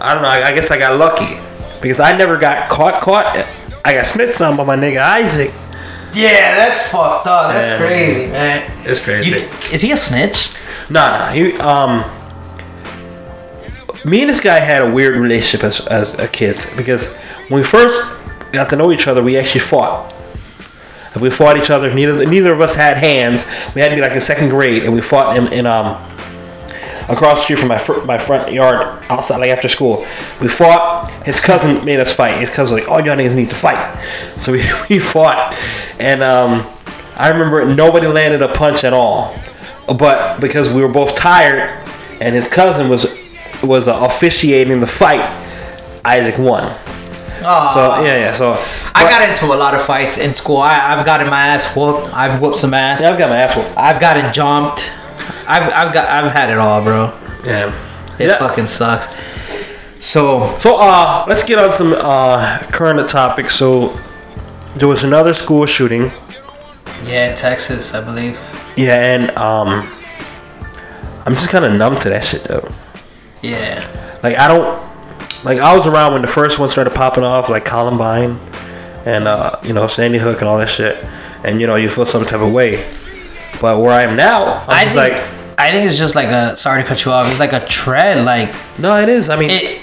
I don't know. I, I guess I got lucky because I never got caught. Caught. I got snitched on by my nigga Isaac. Yeah, that's fucked up. That's Yeah. crazy, man. It's crazy. You, is he a snitch? Nah, nah. He, um, me and this guy had a weird relationship as, as a kids because when we first got to know each other, we actually fought. And we fought each other. Neither neither of us had hands. We had to be like in second grade, and we fought in, in um across the street from my fr- my front yard outside, like after school. We fought. His cousin made us fight. His cousin was like, "All y'all niggas need to fight." <laughs> So we, <laughs> we fought, and um, I remember nobody landed a punch at all, but because we were both tired, and his cousin was was uh, officiating the fight, Isaac won. Oh, So yeah, yeah. So I got into a lot of fights in school. I, I've gotten my ass whooped. I've whooped some ass. yeah, I've got my ass whooped. I've gotten jumped. I've, I've got I've had it all, bro. Yeah. It Yeah. fucking sucks. So So uh, let's get on some uh, current topics. So there was another school shooting. yeah, in Texas, I believe. Yeah, and um, I'm just kind of numb to that shit though. Yeah. Like I don't, like I was around when the first one started popping off, like Columbine, and uh, you know Sandy Hook and all that shit, and you know you feel some type of way. But where I am now, I'm I just think like, I think it's just like a sorry to cut you off. It's like a trend. Like no, it is. I mean, it.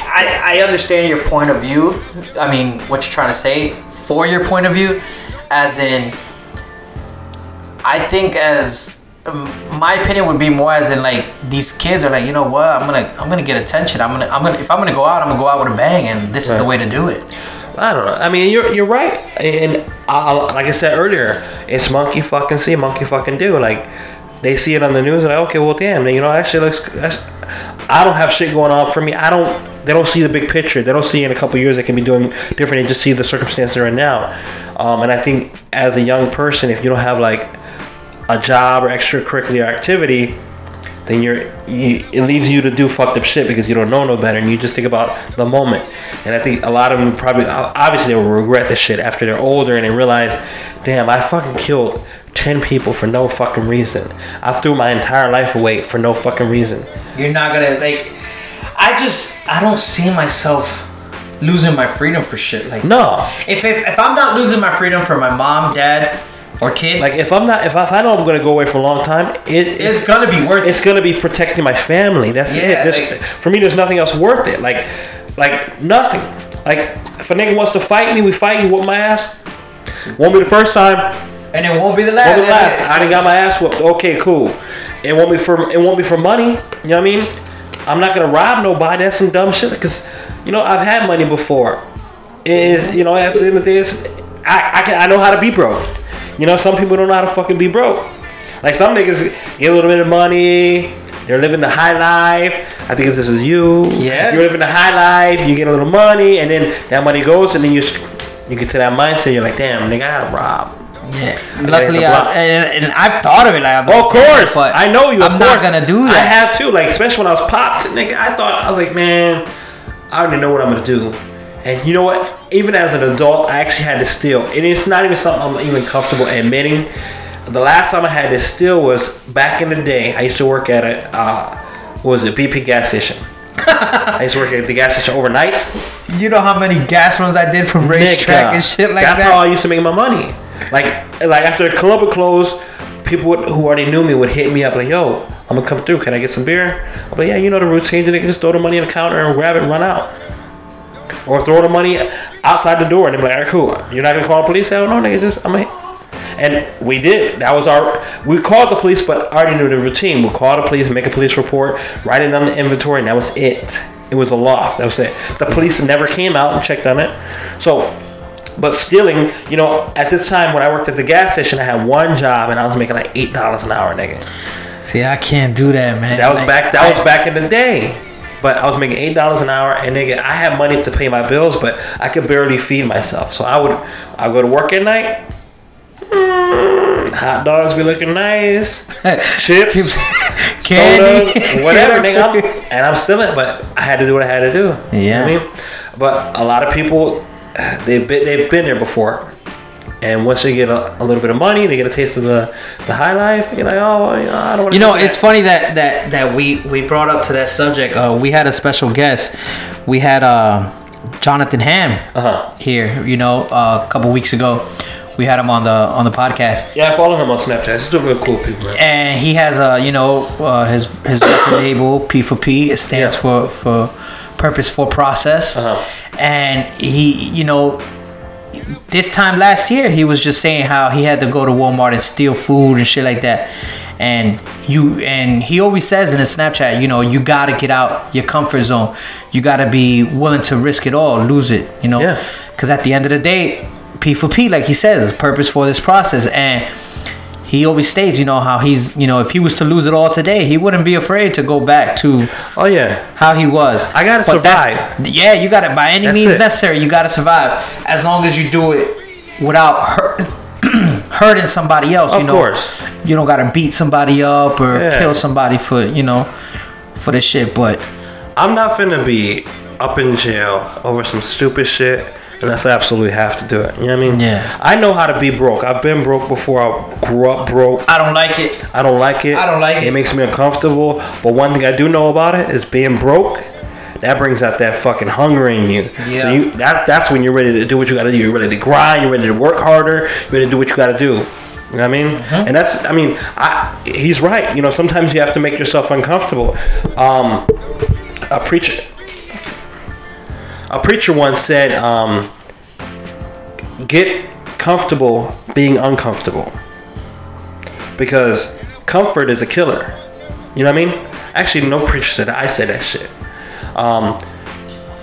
I, I understand your point of view. I mean, what you're trying to say for your point of view, as in, I think as my opinion would be more as in like these kids are like, you know what, I'm gonna I'm gonna get attention. I'm gonna I'm gonna if I'm gonna go out, I'm gonna go out with a bang, and this is the way to do it. I don't know. I mean, you're you're right, and I, like I said earlier, it's monkey fucking see, monkey fucking do. Like they see it on the news, and like, okay, well, damn, you know that shit looks. That's, I don't have shit going on for me. I don't. They don't see the big picture. They don't see in a couple years they can be doing different. They just see the circumstance they're in now. Um, and I think as a young person, if you don't have like a job or extracurricular activity, then you're you, it leaves you to do fucked up shit because you don't know no better and you just think about the moment. And I think a lot of them probably obviously they will regret this shit after they're older and they realize, damn, I fucking killed ten people for no fucking reason. I threw my entire life away for no fucking reason. You're not gonna like. I just I don't see myself losing my freedom for shit. Like No, if if, if I'm not losing my freedom for my mom, dad, or kids, like if I'm not if I, if I know I'm gonna go away for a long time, it, it's it's gonna be worth it. it's gonna be protecting my family. That's Yeah, it. There's- like- for me, there's nothing else worth it. Like, like nothing. Like if a nigga wants to fight me, we fight. You whoop my ass. Won't be the first time. and it won't be the last. Won't be the last. I done got my ass whooped. Okay, cool. It won't be for it won't be for money. You know what I mean? I'm not gonna rob nobody. That's some dumb shit. Cause you know I've had money before. Is you know at the end of the day, I I can I know how to be broke. You know some people don't know how to fucking be broke. Like some niggas get a little bit of money. They're living the high life. I think if this is you. Yeah. You're living the high life. You get a little money, and then that money goes, and then you you get to that mindset. You're like, damn, nigga, I gotta rob. Yeah. hit Luckily, I, and, and, I've thought of it. Like, Oh, of course, but I know you. Of I'm not gonna do that. I have too. Like especially when I was popped, nigga. I thought I was like, man, I already know what I'm gonna do. And you know what? Even as an adult, I actually had to steal, and it's not even something I'm even comfortable admitting. The last time I had to steal was back in the day. I used to work at a uh, what was it BP gas station. <laughs> I used to work at the gas station overnights. You know how many gas runs I did from RaceTrac Nigga, and shit like that's that. That's how I used to make my money. Like, like after Columbia closed, people would, who already knew me would hit me up like, "Yo, I'm gonna come through. Can I get some beer?" I'm like, "Yeah, you know the routine. They can just throw the money in the counter and grab it and run out, or throw the money outside the door." And they're like, "All right, cool. You're not gonna call the police? Hell no, nigga. Just I'm." A, and we did. That was our. We called the police, but I already knew the routine. We call the police, make a police report, write it on the inventory, and that was it. It was a loss. That was it. The police never came out and checked on it. So, but stealing, you know, at this time when I worked at the gas station, I had one job and I was making like eight dollars an hour, nigga. See, I can't do that, man. That was Like, back. That I- was back in the day. But I was making eight dollars an hour, and nigga, I had money to pay my bills, but I could barely feed myself. So I would, I would go to work at night. mm, Hot dogs be looking nice, <laughs> chips, <laughs> Candy. soda, <laughs> whatever, nigga. I'm, and I'm still it, but I had to do what I had to do. You know Yeah. I mean, but a lot of people, they've been they've been there before. And once they get a, a little bit of money, they get a taste of the, the high life. You're like, oh, I don't want You know, it's funny that that that we we brought up to that subject. Uh, we had a special guest. We had uh, Jonathan Ham Uh-huh. here. You know, uh, a couple weeks ago, we had him on the on the podcast, Yeah, I follow him on Snapchat. He's a real cool people, man. and he has a you know uh, his his record <coughs> label P for P. It stands Yeah. for for purpose for process, Uh-huh. and he you know. This time last year, he was just saying how he had to go to Walmart and steal food and shit like that. And you and he always says in his Snapchat, you know, you gotta get out your comfort zone. You gotta be willing to risk it all, lose it, you know. Yeah. Because at the end of the day, P for P, like he says, is purpose for this process. And he always states, you know, how he's, you know, if he was to lose it all today, he wouldn't be afraid to go back to Oh, yeah. how he was. I gotta But survive. Yeah, you got to by any That's means it. necessary. You got to survive as long as you do it without hurt, <clears throat> hurting somebody else. you Of know, course. you don't got to beat somebody up or Yeah. kill somebody for you know for this shit. But I'm not finna be up in jail over some stupid shit unless I absolutely have to do it. You know what I mean? Yeah. I know how to be broke. I've been broke before. I grew up broke. I don't like it. I don't like it. I don't like it. It makes me uncomfortable. But one thing I do know about it is being broke. That brings out that fucking hunger in you. Yeah. So you that that's when you're ready to do what you got to do. You're ready to grind. You're ready to work harder. You're ready to do what you got to do. You know what I mean? Mm-hmm. And that's I mean, I he's right. You know, sometimes you have to make yourself uncomfortable. Um, a preacher a preacher once said, um, get comfortable being uncomfortable. Because comfort is a killer. You know what I mean? Actually, no preacher said that. I said that shit. Um,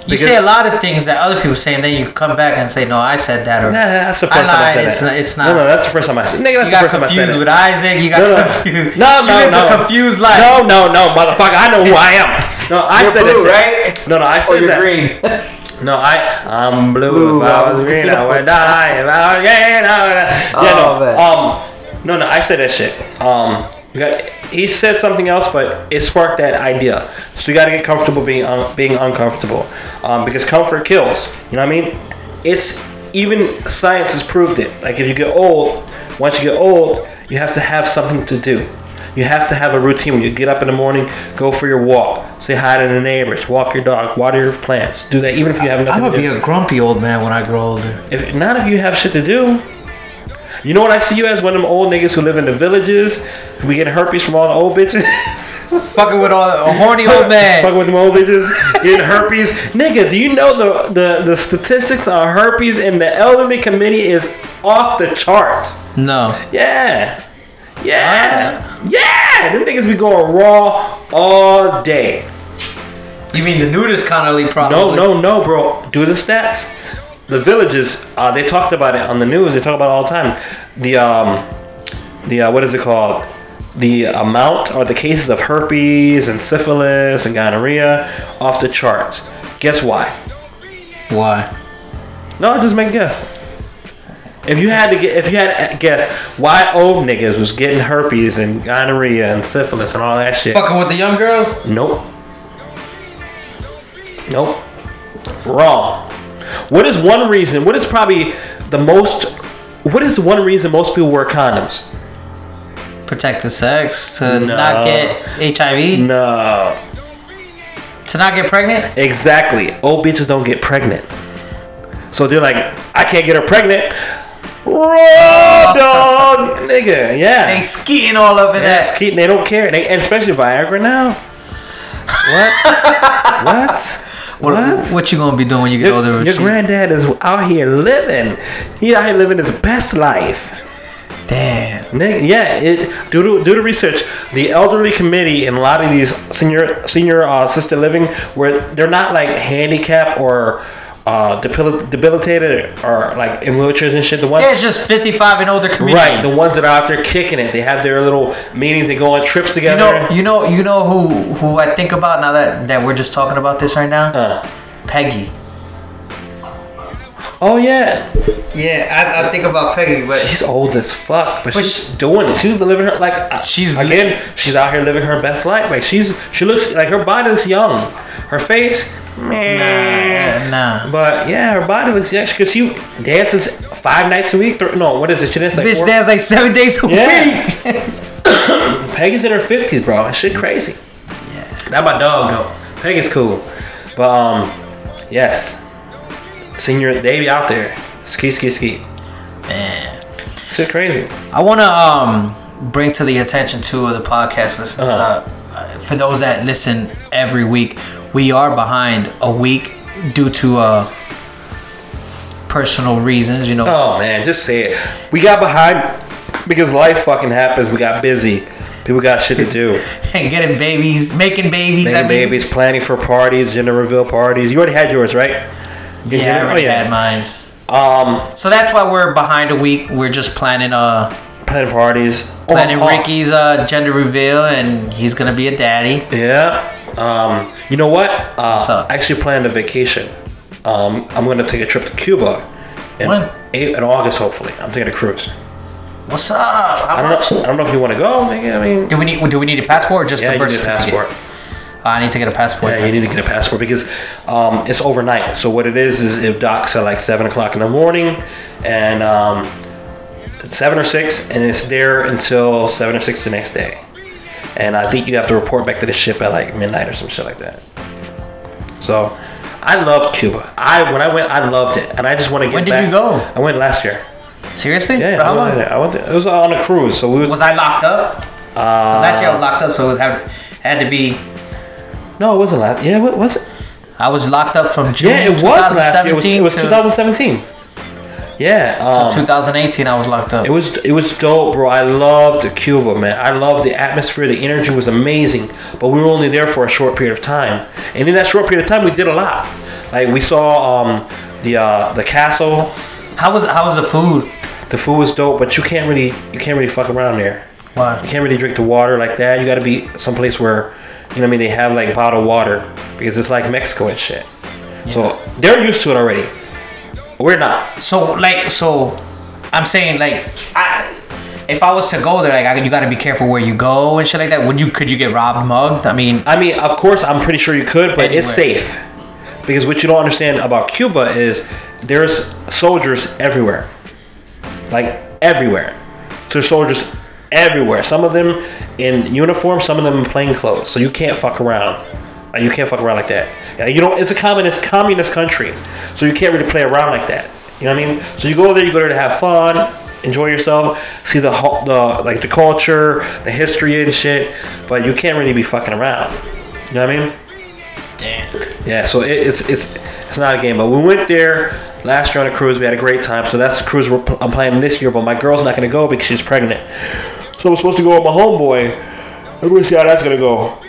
You say a lot of things that other people say, and then you come back and say, "No, I said that." Or Nah, that's the I first time I said It's that. not- it's No, not. no, that's the first time I said. Nigga, that's you the got first time I said confused it. with Isaac. You got No, no. confused. No, you no, lived no. confused life. No, no, no, motherfucker. I know who I am. No, I You're said blue, right? No, no, I said Or you're that. green. <laughs> No, I I'm blue. Blue, if I was green. I would die. If I was green, I would die. Yeah, Oh, man. no. Um, no, no. I said that shit. Um, you got. He said something else, but it sparked that idea. So you got to get comfortable being un, being uncomfortable, um, because comfort kills. You know what I mean? It's even science has proved it. Like if you get old, once you get old, you have to have something to do. You have to have a routine. When you get up in the morning, go for your walk, say hi to the neighbors, walk your dog, water your plants. Do that even if you have nothing I'm to gonna do. be a grumpy old man when I grow older. If not, if you have shit to do. You know what I see you as one of them old niggas who live in the villages. We get herpes from all the old bitches. <laughs> Fucking with all a horny old <laughs> man. Fucking with them old bitches getting herpes. Nigga, do you know the, the the statistics on herpes in the elderly committee is off the charts? No. Yeah. Yeah. Yeah. Them niggas be going raw all day. You mean the nudist Connolly probably? No, no, no, bro. Do the stats. The villages, uh, they talked about it on the news. They talk about it all the time. The um, the uh, what is it called? The amount or the cases of herpes and syphilis and gonorrhea off the charts. Guess why? Why? No, just make a guess. If you had to get, if you had to guess why old niggas was getting herpes and gonorrhea and syphilis and all that shit. Fucking with the young girls? Nope. Nope. Wrong. What is one reason? What is probably the most? What is one reason most people wear condoms? Protect the sex to No. not get HIV, No. to not get pregnant. Exactly. Old bitches don't get pregnant. So they're like, I can't get her pregnant. Raw <laughs> dog, nigga. Yeah. They skiing all over Yes, that. keep, they don't care. They, and especially Viagra now. What? <laughs> what? What, What? what you gonna be doing when you get Your, older? your granddad is out here living. He out here living his best life. Damn. Nigga, yeah, it, do the do the research. The elderly committee in a lot of these senior senior uh, assisted living, where they're not like handicapped or uh, debil- debilitated or like in wheelchairs and shit. The ones Yeah, it's just 55 and older communities. right, the ones that are out there kicking it. They have their little meetings. They go on trips together. You know, you know, you know who who I think about now that that we're just talking about this right now. Uh, Peggy. Oh yeah, Yeah, I, I think about Peggy, but she's old as fuck, but, But she's she- doing it. She's living her like She's again. she's out here living her best life. Like she's she looks like her body looks young. Her face, nah, nah. But yeah, her body looks young because she dances five nights a week. Th- no, what is it? She dances like Bitch four- dance like seven days a Yeah. week. <coughs> Peggy's in her fifties, bro. That shit crazy. Yeah. That my dog though. Peggy's cool, but um, yes, senior they be out there. Ski, ski, ski. Man, Shit crazy. I want to um bring to the attention too of the podcast listeners. Uh-huh. Uh, for those that listen every week, we are behind a week due to uh personal reasons. You know, Oh man, just say it. We got behind because life fucking happens. We got busy. People got shit to do. <laughs> and getting babies, making babies. Making I mean, babies, planning for parties, gender reveal parties. You already had yours, right? You Yeah, I did? already Oh, had mine. Um, So that's why we're behind a week. We're just planning uh planning parties. planning Oh, oh, Ricky's uh gender reveal, and he's gonna be a daddy. Yeah. Um, you know what? Uh, What's up? I actually planned a vacation. Um, I'm going to take a trip to Cuba. In, When? eight- in August, hopefully. I'm taking a cruise. What's up? How I don't much? know. I don't know if you want to go. I mean, Do we need? Do we need a passport or just yeah, a you birth need a certificate? passport. I need to get a passport. Yeah, you need to get a passport because um, it's overnight. So what it is is it docks at like seven o'clock in the morning, and um, it's seven or six, and it's there until seven or six the next day. And I think you have to report back to the ship at like midnight or some shit like that. So, I loved Cuba. I when I went, I loved it, and I just want to get When did back. you go? I went last year. Seriously? Yeah, For how I long? I went. It was on a cruise, so we Was I locked up? Uh, last year I was locked up, so it was have, had to be. No, it wasn't last. Yeah, what was it? I was locked up from June Yeah, it was last year. It was, 2017 it was to, 2017. Yeah. Um, 2018. I was locked up. It was it was dope, bro. I loved Cuba, man. I loved the atmosphere. The energy was amazing. But we were only there for a short period of time, and in that short period of time, we did a lot. Like we saw um, the uh, the castle. how was how was the food? The food was dope, but you can't really you can't really fuck around there. Why? You can't really drink the water like that. You got to be someplace where you know what I mean. They have like bottled water because it's like Mexico and shit. So they're used to it already. We're not. So like so, I'm saying like I. If I was to go there, like I, you got to be careful where you go and shit like that. Would you could you get robbed, mugged? I mean, I mean, of course, I'm pretty sure you could, but it's safe. Because what you don't understand about Cuba is there's soldiers everywhere. Like, everywhere. There's soldiers everywhere. Some of them in uniform, some of them in plain clothes. So you can't fuck around. Like, you can't fuck around like that. You know, it's a communist communist country. So you can't really play around like that. You know what I mean? So you go there, you go there to have fun, enjoy yourself, see the the like the culture, the history and shit, but you can't really be fucking around. You know what I mean? damn. Yeah, so it, it's it's it's not a game, but we went there last year on a cruise. We had a great time. So that's the cruise we're, I'm planning this year. But my girl's not gonna go because she's pregnant. So I'm supposed to go with my homeboy. We're gonna see how that's gonna go.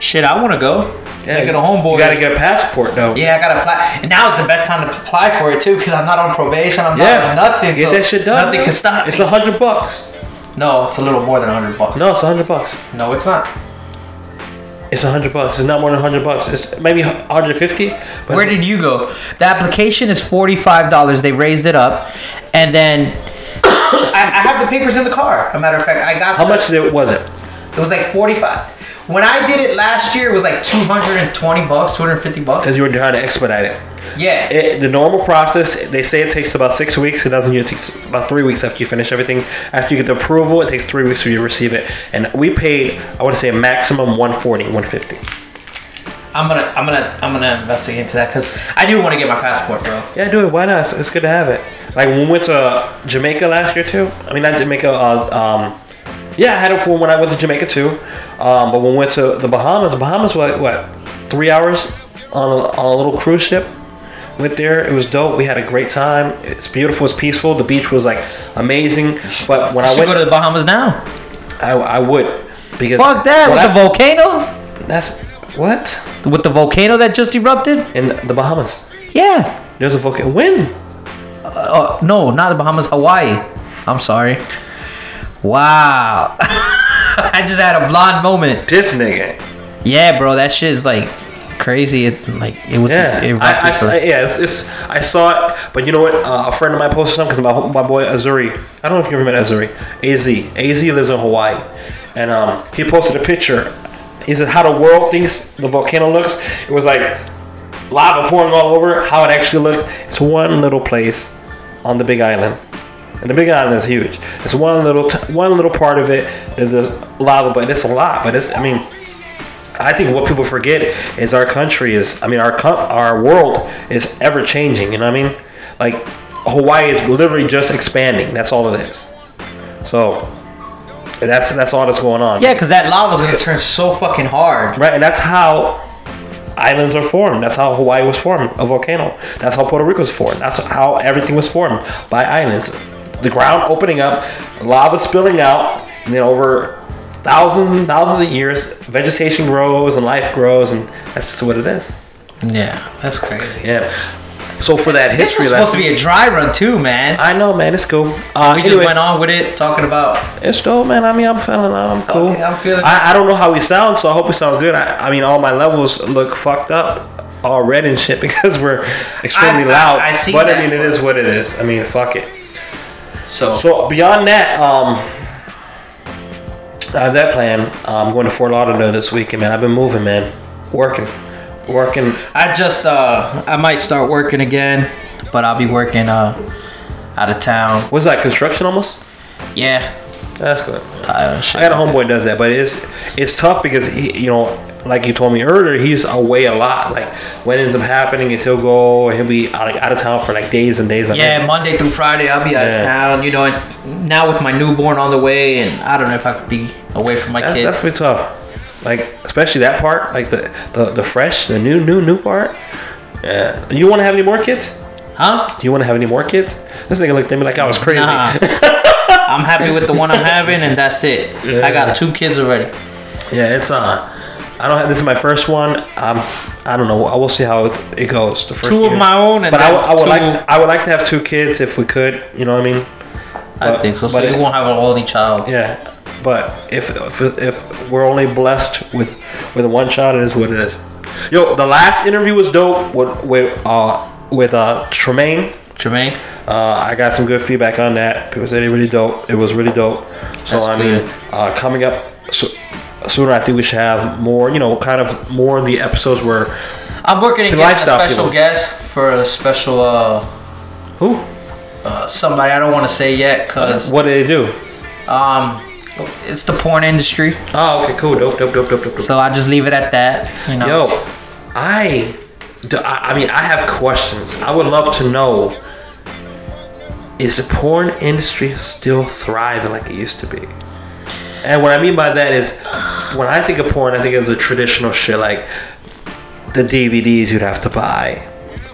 Shit, I want to go. Yeah, get a homeboy. You gotta get a passport though. Yeah, I gotta apply. And now is the best time to apply for it too, because I'm not on probation. I'm not Yeah. on nothing. Get so that shit done. Nothing can stop It's a hundred bucks. no, it's a little more than a hundred bucks. No, it's a hundred bucks. No, it's not. It's a hundred bucks. It's not more than a hundred bucks. It's maybe 150. Where did you go? The application is forty five dollars. They raised it up, and then I, I have the papers in the car. A matter of fact, I got how the- much was it? It was like forty five. When I did it last year, it was like two hundred and twenty bucks, two hundred fifty bucks. Because you were trying to expedite it. Yeah. It, the normal process, they say it takes about six weeks. It doesn't. It takes about three weeks after you finish everything. After you get the approval, it takes three weeks for you to receive it. And we paid, I want to say, a maximum 140, 150. I'm gonna, I'm gonna, I'm gonna investigate into that because I do want to get my passport, bro. Yeah, do it. Why not? It's, it's good to have it. Like when we went to Jamaica last year too. I mean, not Jamaica. Uh, um, yeah, I had it for when I went to Jamaica too. Um, but when we went to the Bahamas, Bahamas what what three hours on a, on a little cruise ship. Went there. It was dope. We had a great time. It's beautiful. It's peaceful. The beach was like amazing. But when I I should went, go to the Bahamas now. I, I would because Fuck that with I- the volcano. That's what With the volcano that just erupted. in the Bahamas. Yeah. There's a volcano. When? Uh, no, not the Bahamas, Hawaii. I'm sorry. Wow. <laughs> I just had a blonde moment. This nigga. Yeah, bro, that shit is like crazy. It like it was. Yeah, it I, I, for- yeah, it's, it's I saw it, but you know what? Uh, a friend of mine posted something because my, my boy Azuri. I don't know if you ever met Azuri. Az Az lives in Hawaii, and um, he posted a picture. He said how the world thinks the volcano looks. It was like lava pouring all over. How it actually looks. It's one little place on the Big Island, and the Big Island is huge. It's one little t- one little part of it. There's a lava, but it's a lot. But it's I mean. I think what people forget is our country is, I mean, our co- our world is ever changing. You know what I mean? Like Hawaii is literally just expanding. That's all it is. So that's that's all that's going on. yeah, because that lava's gonna turn so fucking hard. Right, and that's how islands are formed. That's how Hawaii was formed, a volcano. That's how Puerto Rico was formed. That's how everything was formed by islands. The ground opening up, lava spilling out, and then over thousands thousands of years, vegetation grows and life grows, and that's just what it is. Yeah, that's crazy. Yeah. So for that history, This was supposed to be a dry run too, man. I know, man, it's cool. Uh, we just went on with it, talking about. It's dope, man. I mean, I'm feeling, I'm cool. Okay, I'm feeling- I, I don't know how we sound, so I hope we sound good. I, I mean, all my levels look fucked up, all red and shit <laughs> because we're extremely I- I- loud. I see but that, I mean, it is what it is. I mean, fuck it. So, So beyond that, um, I have that plan. I'm going to Fort Lauderdale this weekend, man. I've been moving, man, working, working. I just uh, I might start working again, but I'll be working uh, out of town. Was that construction almost? Yeah, That's good. tired shit. I got a homeboy that does that, but it's it's tough because he, you know, like you told me earlier, he's away a lot. Like what ends up happening is he'll go, he'll be out, like, out of town for like days and days. Yeah. Monday through Friday I'll be out of town. You know, and now with my newborn on the way, and I don't know if I could be away from my that's kids. that's pretty tough. Like especially that part, like the the, the fresh, the new new new part. Yeah. You want to have any more kids? huh? Do you want to have any more kids? This nigga looked at me like I was crazy. Nah. <laughs> I'm happy with the one I'm having, and that's it. I got two kids already. Yeah, it's uh, I don't have. This is my first one. Um, I don't know. I will see how it, it goes. The first Two of year. my own, and But I, would- I would two- like I would like to have two kids if we could. You know what I mean? I think so. So but you it- won't have an only child. Yeah, but if if, if we're only blessed with with one child, it is what it is. Yo, the last interview was dope with with uh with uh Tremaine. Tremaine. Uh, I got some good feedback on that. People said it really dope. It was really dope. So That's I mean, uh, coming up so, sooner, I think we should have more. You know, kind of more of the episodes where I'm working to get a special people. guest for a special uh, who, uh somebody I don't want to say yet because what did they do? um it's the porn industry. Oh, okay, cool, dope, dope, dope, dope, dope. dope. So I just leave it at that. You know. Yo, I, I I mean, I have questions. I would love to know: Is the porn industry still thriving like it used to be? And what I mean by that is, when I think of porn, I think of the traditional shit like the DVDs you'd have to buy,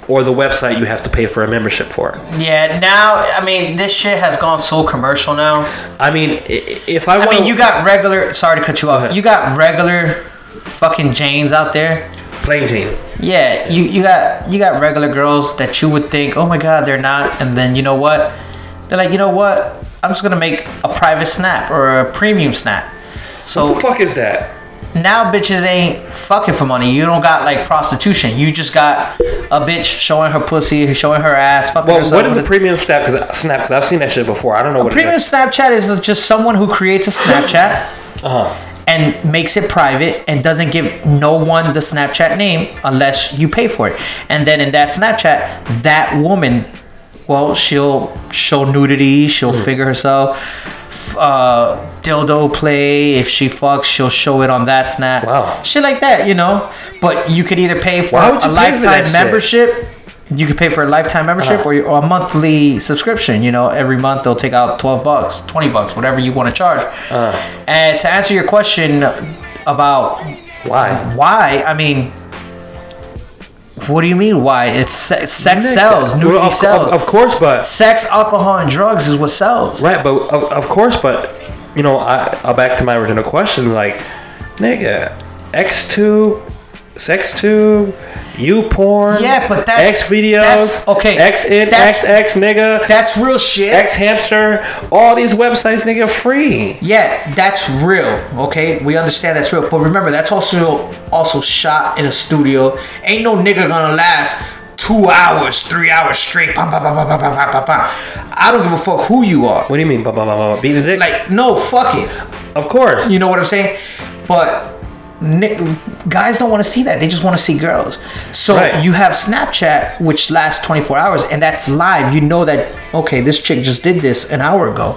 or the website you have to pay for a membership for. Yeah. Now I mean this shit has gone so commercial now. I mean, if I, I mean you got regular. Sorry to cut you off. ahead. You got regular fucking Janes out there. plain Jane. Yeah, you, you got you got regular girls that you would think, oh my god, they're not, and then you know what? They're like, you know what? I'm just gonna make a private snap or a premium snap. So What the fuck is that? Now bitches ain't fucking for money. You don't got like prostitution. You just got a bitch showing her pussy, showing her ass, fucking Well, herself. what is the premium snap? Cause snap? Because I've seen that shit before. I don't know what Premium it is. Snapchat is just someone who creates a Snapchat <laughs> Uh-huh. and makes it private and doesn't give no one the Snapchat name unless you pay for it. And then in that Snapchat, that woman, well, she'll show nudity, she'll Hmm. figure herself, uh, dildo play. If she fucks, she'll show it on that snap. Wow. Shit like that, you know. But you could either pay for a pay for lifetime shit? membership. You could pay for a lifetime membership Uh-huh. or, or a monthly subscription. You know, every month they'll take out 12 bucks, 20 bucks, whatever you want to charge. Uh. And to answer your question about Why? why, I mean, what do you mean why? It's se- sex Nigga. sells, nudity Well, of, sells. Of, of course, but Sex, alcohol, and drugs is what sells. right, but of, of course, but you know, I I'll back to my original question. Like, nigga, X two sex tube, you porn. Yeah, but that's- X videos. that's- okay, X in X X nigga. That's real shit. X hamster. All these websites, nigga, free. Yeah, that's real. Okay, we understand that's real. But remember, that's also also shot in a studio. Ain't no nigga gonna last two hours, three hours straight. I don't give a fuck who you are. What do you mean? Beat the dick? Like, no, fuck it. of course. You know what I'm saying? But guys don't want to see that. They just want to see girls. So Right. you have Snapchat, which lasts 24 hours, and that's live. You know that okay, this chick just did this an hour ago,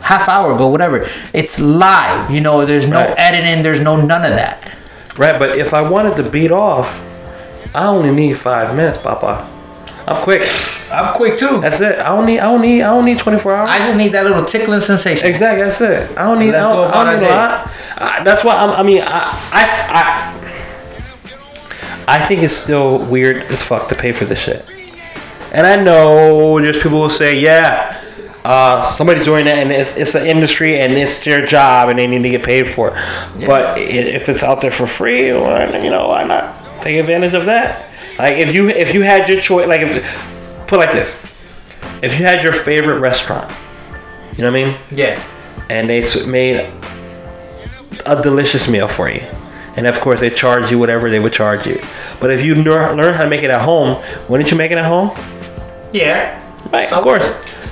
half hour ago, whatever. It's live. You know, there's no Right. editing. There's no none of that. Right, but if I wanted to beat off, I only need five minutes, Papa. I'm quick. I'm quick too. That's it. I don't need. I don't need. I don't need 24 hours. I just need that little tickling sensation. Exactly, that's it. I don't need. Let's I don't, go I about don't our need a day. lot. I, that's why I'm, I mean, I, I, I, I think it's still weird as fuck to pay for this shit. And I know there's people who say, yeah, uh, somebody's doing that and it's, it's an industry and it's their job and they need to get paid for it. But if it's out there for free, well, you know, why not take advantage of that? Like if you if you had your choice, like if put it like this, if you had your favorite restaurant, you know what I mean? Yeah. and they s- made a delicious meal for you. And of course, they charge you whatever they would charge you. But if you learn, learn how to make it at home, wouldn't you make it at home? Yeah. Right, of course.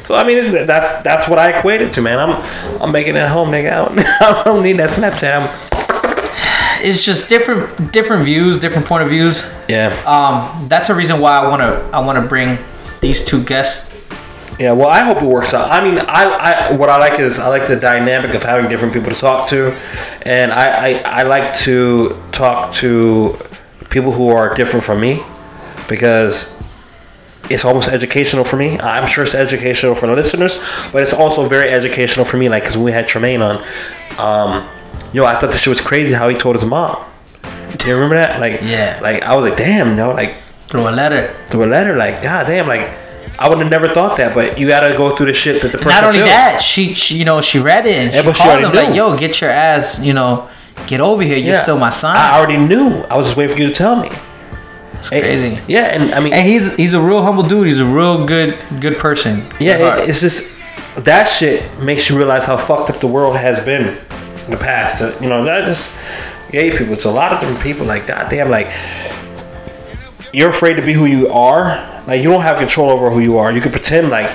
So I mean, that's that's what I equated to, man. I'm I'm making it at home, nigga. I don't, <laughs> I don't need that Snapchat. I'm, <sighs> It's just different different views, different point of views. yeah, Um, that's a reason why I wanna I wanna bring these two guests. yeah. Well, I hope it works out. I mean, I, I what I like is I like the dynamic of having different people to talk to, and I I, I like to talk to people who are different from me because it's almost educational for me. I'm sure it's educational for the listeners, but it's also very educational for me. Like, because we had Tremaine on, um, yo, I thought this shit was crazy how he told his mom. Do you remember that? Like, Yeah. Like, I was like, damn, no, like Through a letter. through a letter, like, god damn, like, I would have never thought that, but you gotta go through the shit that the person. Not only feels. that, she, she you know she read it and she Yeah, she called him like, "Yo, get your ass, you know, get over here. You're Yeah. still my son." I already knew. I was just waiting for you to tell me. it's crazy. Yeah, and I mean, And he's he's a real humble dude. He's a real good good person. Yeah, it, it's just that shit makes you realize how fucked up the world has been in the past. You know, not just gay people. It's a lot of different people. Like, goddamn, like you're afraid to be who you are. Like, you don't have control over who you are. You can pretend like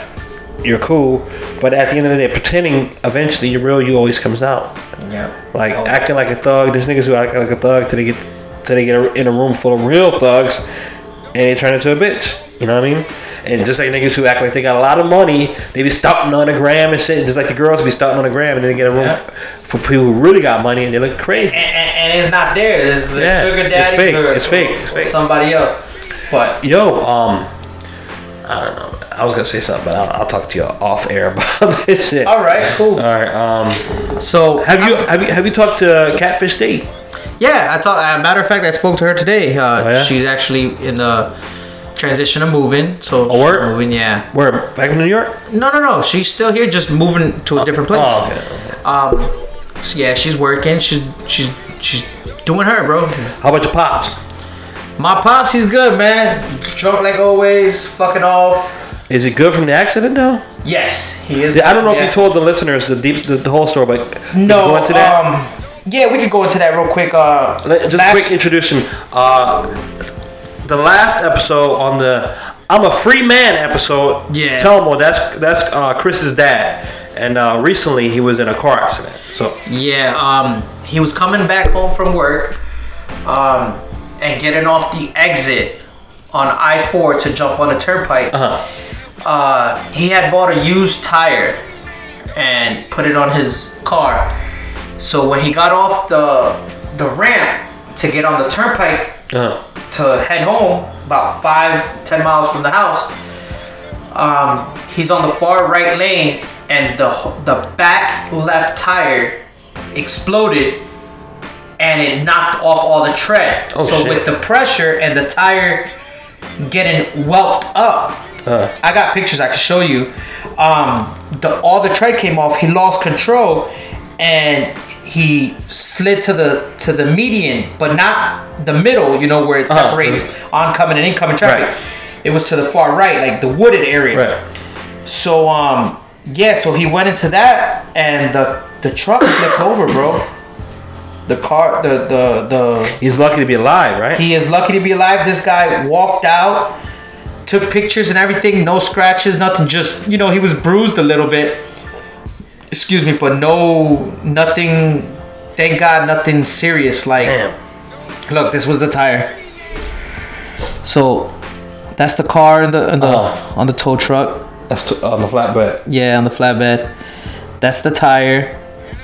you're cool, but at the end of the day, pretending eventually you're real. You always comes out. yeah. Like Oh. acting like a thug. There's niggas who act like a thug till they get till they get in a room full of real thugs, and they turn into a bitch. You know what I mean? And just like niggas who act like they got a lot of money, they be stunting on the gram and shit. Just like the girls be stunting on the gram, and then they get a room Yeah. f- for people who really got money and they look crazy. And, and, and it's not there. It's the Yeah, sugar daddy. it's fake. or, It's fake. It's fake. somebody else. But Yo, um, I don't know. I was gonna say something, but I'll, I'll talk to you off air <laughs> about this shit. all right, cool. All right. Um, So have you have you have you talked to Catfish State? Yeah, I thought. Uh, matter of fact, I spoke to her today. Uh, Oh, yeah? She's actually in the transition of moving. So Oh, she's moving. Yeah. Where back in New York? No, no, no. She's still here, just moving to a different place. Oh, okay. okay. Um, so yeah, she's working. She's she's she's doing her, bro. How about your pops? My pops, he's good, man. Drunk like always, fucking off. Is it good from the accident though? Yes, he is. Yeah, I don't know if you told the listeners the deep the, the whole story, but No. go into that. Um, yeah, we could go into that real quick. Uh, Let- Just last- a quick introduction. Uh, the last episode on the "I'm a Free Man" episode. Yeah. Tell them, well, that's that's uh, Chris's dad, and uh, recently he was in a car accident. So Yeah, um, he was coming back home from work, um, and getting off the exit on I four to jump on the turnpike. uh-huh. Uh, he had bought a used tire and put it on his car. So when he got off the the ramp to get on the turnpike Uh-huh. to head home, about five ten miles from the house, um, he's on the far right lane, and the the back left tire exploded, and it knocked off all the tread. Oh, so shit. with the pressure and the tire getting whelped up, Uh, I got pictures I can show you. Um, the all the tread came off. He lost control, and he slid to the to the median, but not the middle. You know where it Uh-huh. separates oncoming and incoming traffic. Right. It was to the far right, like the wooded area. Right. So um yeah, so he went into that and the the truck flipped over, bro. The car the the the He's lucky to be alive, right? he is lucky to be alive. This guy walked out, took pictures and everything, no scratches, nothing, just you know, he was bruised a little bit. Excuse me, but no nothing thank God nothing serious like Damn. look, this was the tire. So that's the car in the, in the Oh. on the tow truck. That's t- on the flatbed. Yeah, on the flatbed. That's the tire.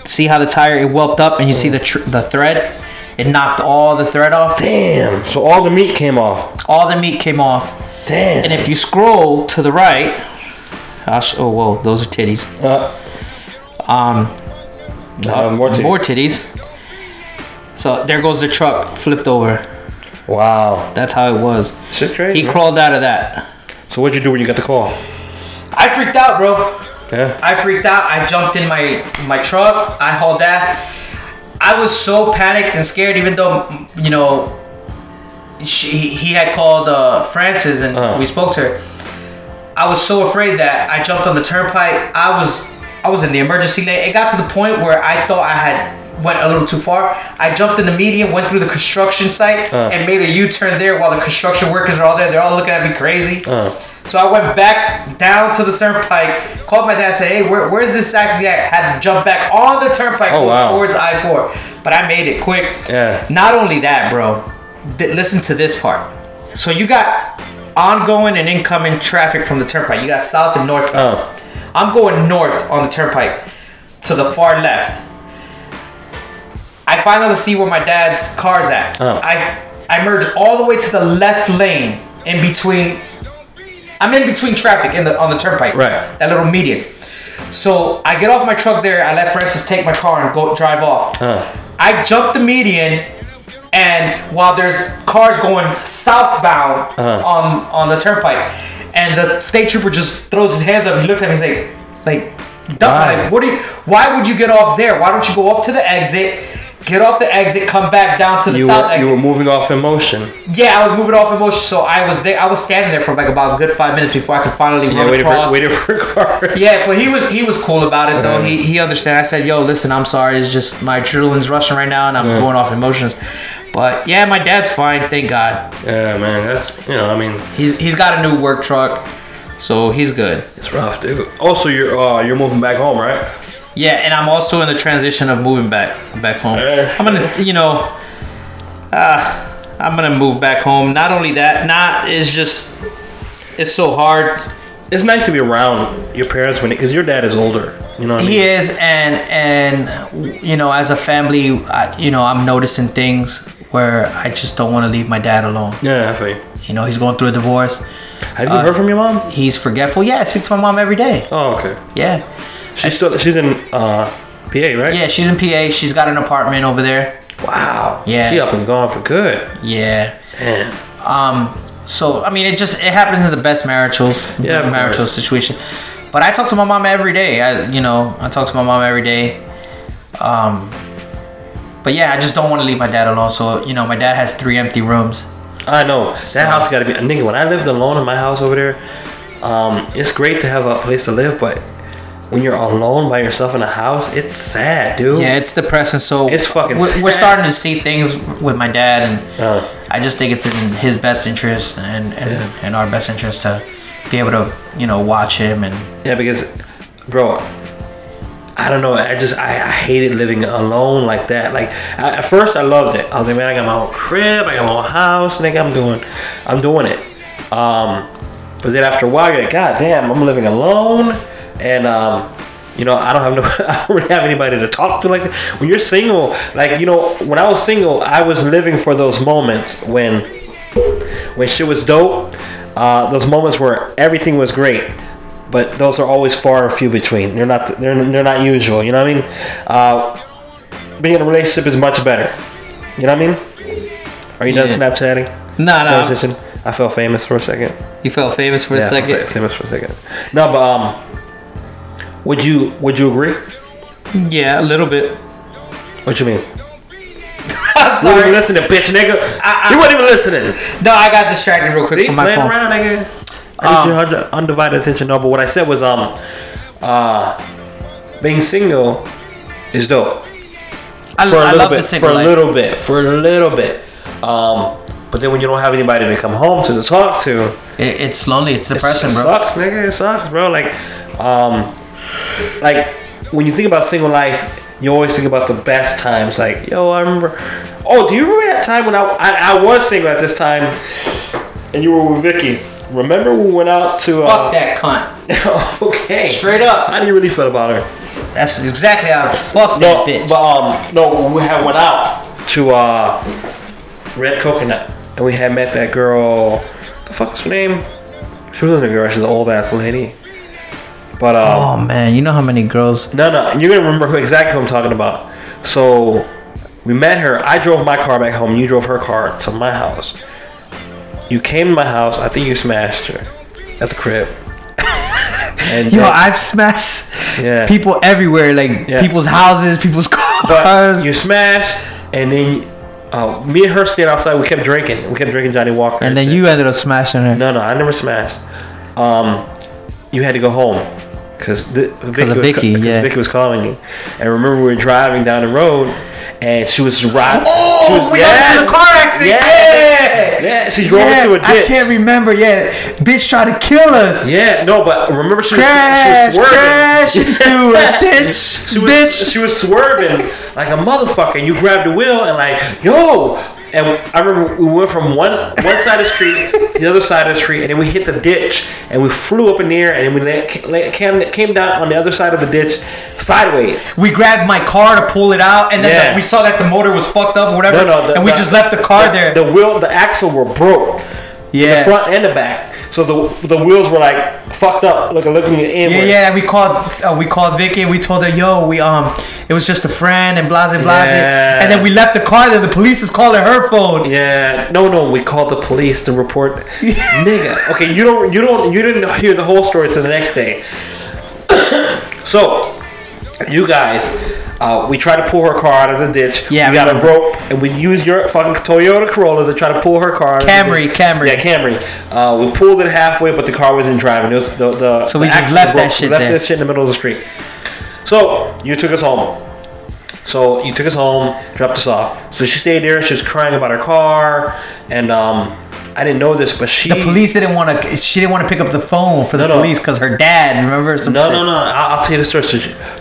See how the tire it whelped up, and you see the tr- the thread. It knocked all the thread off. Damn. So all the meat came off. All the meat came off. Damn. And if you scroll to the right, sh- oh whoa, those are titties. uh, Um, uh, more titties. more titties. So there goes the truck flipped over. Wow. That's how it was. Shit crazy. He man. crawled out of that. So what'd you do when you got the call? I freaked out, bro. Yeah. I freaked out. I jumped in my my truck. I hauled ass. I was so panicked and scared, even though you know she, he had called uh, Francis and Uh. we spoke to her. I was so afraid that I jumped on the turnpike. I was I was in the emergency lane. It got to the point where I thought I had went a little too far. I jumped in the median, went through the construction site, Uh. and made a U-turn there while the construction workers are all there. They're all looking at me crazy. Uh. So I went back down to the turnpike, called my dad, said, "Hey, where, where's this taxi at?" Had to jump back on the turnpike Oh, wow. towards I four, but I made it quick. Yeah. Not only that, bro. th- listen to this part. So you got ongoing and incoming traffic from the turnpike. You got south and north. Uh. I'm going north on the turnpike to the far left. I finally see where my dad's car's at. Oh. I I merge all the way to the left lane in between. I'm in between traffic in the on the turnpike. Right. That little median. So I get off my truck there. I let Francis take my car and go drive off. Huh. I jump the median, and while there's cars going southbound Uh-huh. on on the turnpike, and the state trooper just throws his hands up. He looks at me. He's like, like, dumb, like, what do you? Why would you get off there? Why don't you go up to the exit? Get off the exit, come back down to the You south were, exit. you were moving off emotion. yeah, I was moving off emotion, so I was there. I was standing there for like about a good five minutes before I could finally Yeah, run waiting across. for, waiting for a car. <laughs> Yeah, but he was he was cool about it though. Uh-huh. He he understand. I said, "Yo, listen, I'm sorry. It's just my adrenaline's rushing right now, and I'm going off emotions." But yeah, my dad's fine. Thank God. Yeah, man. That's you know, I mean, He's he's got a new work truck, so he's good. it's rough, dude. Also, you're uh, you're moving back home, right? Yeah, and I'm also in the transition of moving back back home. I'm gonna, you know, uh, I'm gonna move back home. Not only that, not it's just it's so hard. It's nice to be around your parents when, it because your dad is older. You know what I mean? He is, and and you know, as a family, I, you know, I'm noticing things where I just don't want to leave my dad alone. Yeah, I feel you. You know, he's going through a divorce. Have you heard from your mom? He's forgetful. Yeah, I speak to my mom every day. Oh, okay. Yeah, She's still she's in uh, PA, right? yeah. She's in PA. She's got an apartment over there. Wow. Yeah. She up and gone for good. Yeah. Man. Um. So I mean, it just it happens in the best maritals, Yeah, marital situation. But I talk to my mom every day. I, you know, I talk to my mom every day. Um. But yeah, I just don't want to leave my dad alone. So you know, my dad has three empty rooms. I know that So- house got to be. Nigga, when I lived alone in my house over there, um, it's great to have a place to live, but when you're alone by yourself in a house, it's sad, dude. Yeah, it's depressing. So It's fucking We're, we're starting to see things with my dad, and Uh. I just think it's in his best interest and and, Yeah. and our best interest to be able to you know watch him and Yeah, because, bro, I don't know. I just I, I hated living alone like that. Like I, at first, I loved it. I was like, man, I got my own crib, I got my own house, nigga. I'm doing, I'm doing it. Um, but then after a while, you're like, God damn, I'm living alone, and um, you know, I don't have no, <laughs> I don't really have anybody to talk to. Like that. when you're single, like you know, when I was single, I was living for those moments when when shit was dope. Uh, those moments where everything was great, but those are always far and few between. They're not they're they're not usual. You know what I mean? Uh, being in a relationship is much better. You know what I mean? Are you done Snapchatting? no no? I felt famous for a second. you felt famous for a Yeah, I felt second famous for a second. No, but um, would you would you agree? yeah a little bit What you mean? <laughs> I'm You weren't sorry. even listening, bitch, nigga. I- you weren't even listening. No, I got distracted real quick See, from my playing phone. around, nigga. I need your unди- undivided attention. No, but what I said was, um, uh, being single is dope. I, for a I little love bit, the single for a life. little bit, for a little bit. Um, but then when you don't have anybody to come home to to talk to, It, it's lonely. It's depressing, it bro. sucks, nigga. It sucks, bro. Like, um, like when you think about single life, you always think about the best times. Like, yo, I remember. Oh, do you remember that time when I I, I was single at this time, and you were with Vicky? Remember we went out to? Uh, Fuck that cunt. <laughs> okay. Straight up. How do you really feel about her? That's exactly how. Fuck No, that bitch. but um, no, we had went out to uh, Red Coconut, and we had met that girl. The fuck was her name? She wasn't a girl. She's an old ass lady. But um, oh man, you know how many girls? no, no, you're gonna remember who exactly who I'm talking about. So we met her. I drove my car back home. You drove her car to my house. You came to my house. I think you smashed her at the crib. <laughs> and Yo, I've smashed Yeah. people everywhere, like Yeah. people's houses, people's But cars. you smashed, and then uh, me and her stayed outside. We kept drinking. We kept drinking Johnnie Walker. and then shit. you ended up smashing her. No, no, I never smashed. Um, you had to go home because Vicky, of was, Vicky, yeah. Vicky was calling you. And remember, we were driving down the road, and she was riding. Oh, she was, we got into the car accident. Yeah. Yeah, she drove into a ditch. I can't remember. Yeah, bitch tried to kill us. Yeah, no, but remember she was, Crash, she was swerving. crash into a <laughs> ditch, She was, bitch. she was swerving like a motherfucker, and you grabbed the wheel and like, yo. And I remember we went from one one side of the street to the other side of the street, and then we hit the ditch, and we flew up in the air, and then we came came down on the other side of the ditch sideways. We grabbed my car to pull it out, and then Yeah. the- we saw that the motor was fucked up or whatever, No, no, the- and we the- just left the car the, there. The wheel, the axle were broke, yeah, the front and the back. So the the wheels were like fucked up, looking looking inward. yeah, yeah. We called, uh, we called Vicky. We told her, "Yo, we um, it was just a friend and blase blase." Yeah. And then we left the car. Then the police is calling her phone. Yeah, no, no. We called the police to report, <laughs> nigga. Okay, you don't, you don't, you didn't hear the whole story till the next day. <coughs> so, you guys, uh, we tried to pull her car out of the ditch. Yeah, we I got a rope, and we used your fucking Toyota Corolla to try to pull her car. Out Camry, of the ditch. Camry. Yeah, Camry. Uh, we pulled it halfway, but the car wasn't driving. It was the, the, So we the just left broke. that shit We left there. that shit in the middle of the street. So you took us home. So you took us home, dropped us off. So she stayed there. She was crying about her car, and um, I didn't know this, but she. The police didn't want to. She didn't want to pick up the phone for the No, no. police because her dad. Remember some No, shit. no, no. I'll, I'll tell you the story.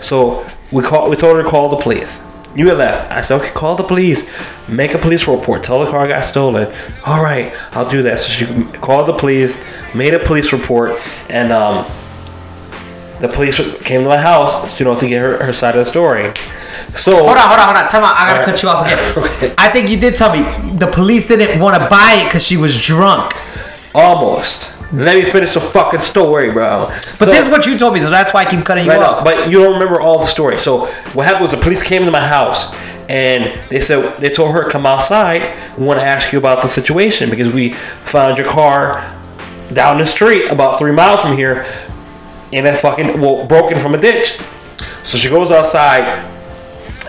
So we call. We told her to call the police. You had left. I said, okay, call the police. Make a police report. Tell the car got stolen. All right, I'll do that. So she called the police, made a police report, and um, the police came to my house, you know, to get her, her side of the story. So Hold on, hold on, hold on. Tell me, I gotta Alright. cut you off again. <laughs> I think you did tell me the police didn't want to buy it because she was drunk. Almost. Let me finish the fucking story, bro. But this is what you told me, so that's why I keep cutting you Right off. now, but you don't remember all the story. So what happened was the police came to my house and they said they told her to come outside. We want to ask you about the situation because we found your car down the street about three miles from here in a fucking well broken from a ditch. So she goes outside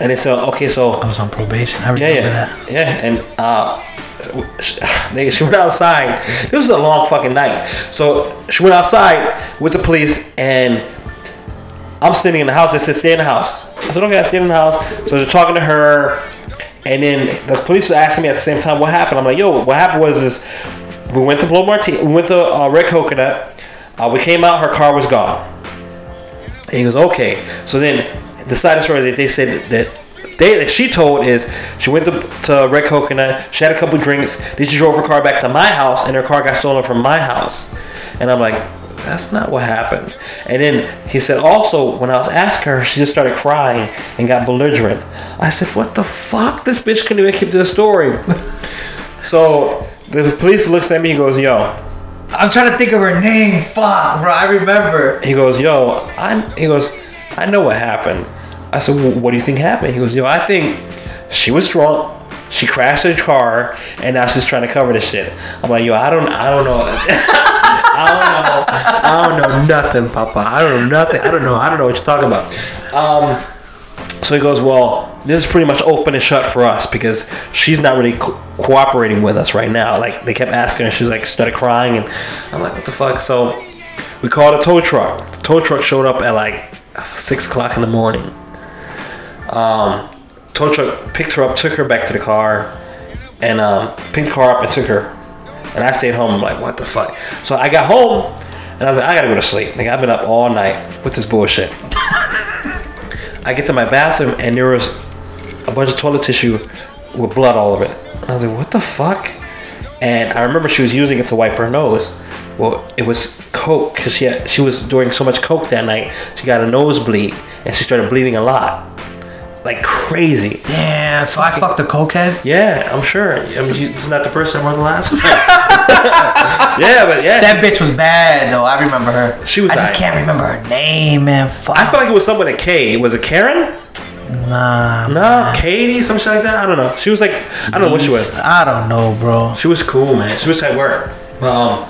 and they said, okay, so I was on probation. I yeah, remember yeah, that. yeah, and uh, nigga, she went outside. This was a long fucking night, so she went outside with the police, and I'm sitting in the house. They said, "Stay in the house." I said, "Okay, I stay in the house." So they're talking to her, and then the police were asking me at the same time what happened. I'm like, "Yo, what happened was is we went to Blue Martini, we went to uh, Red Coconut. Uh, we came out, her car was gone." And he goes, okay. So then the side story that they said that they that she told is she went to, to Red Coconut, she had a couple drinks, then she drove her car back to my house, and her car got stolen from my house. And I'm like, that's not what happened. And then he said also when I was asking her, she just started crying and got belligerent. I said, what the fuck? This bitch couldn't even keep to the story. <laughs> so the police looks at me, he goes, yo, I'm trying to think of her name. Fuck, bro. I remember. He goes, yo, I'm. He goes, I know what happened. I said, well, what do you think happened? He goes, yo, I think she was drunk. She crashed her car, and now she's trying to cover this shit. I'm like, yo, I don't, I don't know. <laughs> I don't know. I don't know nothing, Papa. I don't know nothing. I don't know. I don't know what you're talking about. Um, so he goes, well, this is pretty much open and shut for us because she's not really co- cooperating with us right now. Like they kept asking her, she's like started crying, and I'm like, what the fuck? So we called a tow truck. The tow truck showed up at like six o'clock in the morning. Um, tow truck picked her up, took her back to the car, and um, picked the car up and took her. And I stayed home. I'm like, what the fuck? So I got home, and I was like, I gotta go to sleep. Like I've been up all night with this bullshit. <laughs> I get to my bathroom, and there was a bunch of toilet tissue with blood all over it. And I was like, what the fuck? And I remember she was using it to wipe her nose. Well, it was coke because she had, she was doing so much coke that night. She got a nosebleed, and she started bleeding a lot, like crazy. Damn. So I fucked a cokehead. Yeah, I'm sure. I mean, you- it's not the first time or the last <laughs> <laughs> yeah, but yeah, That bitch was bad though. I remember her. She was I just can't remember her name, man. Fuck. I felt like it was someone at K. Was it Karen? nah. No, Katie, some shit like that. I don't know. She was like, I don't know what she was. I don't know, bro. She was cool, man. She was at work. Um,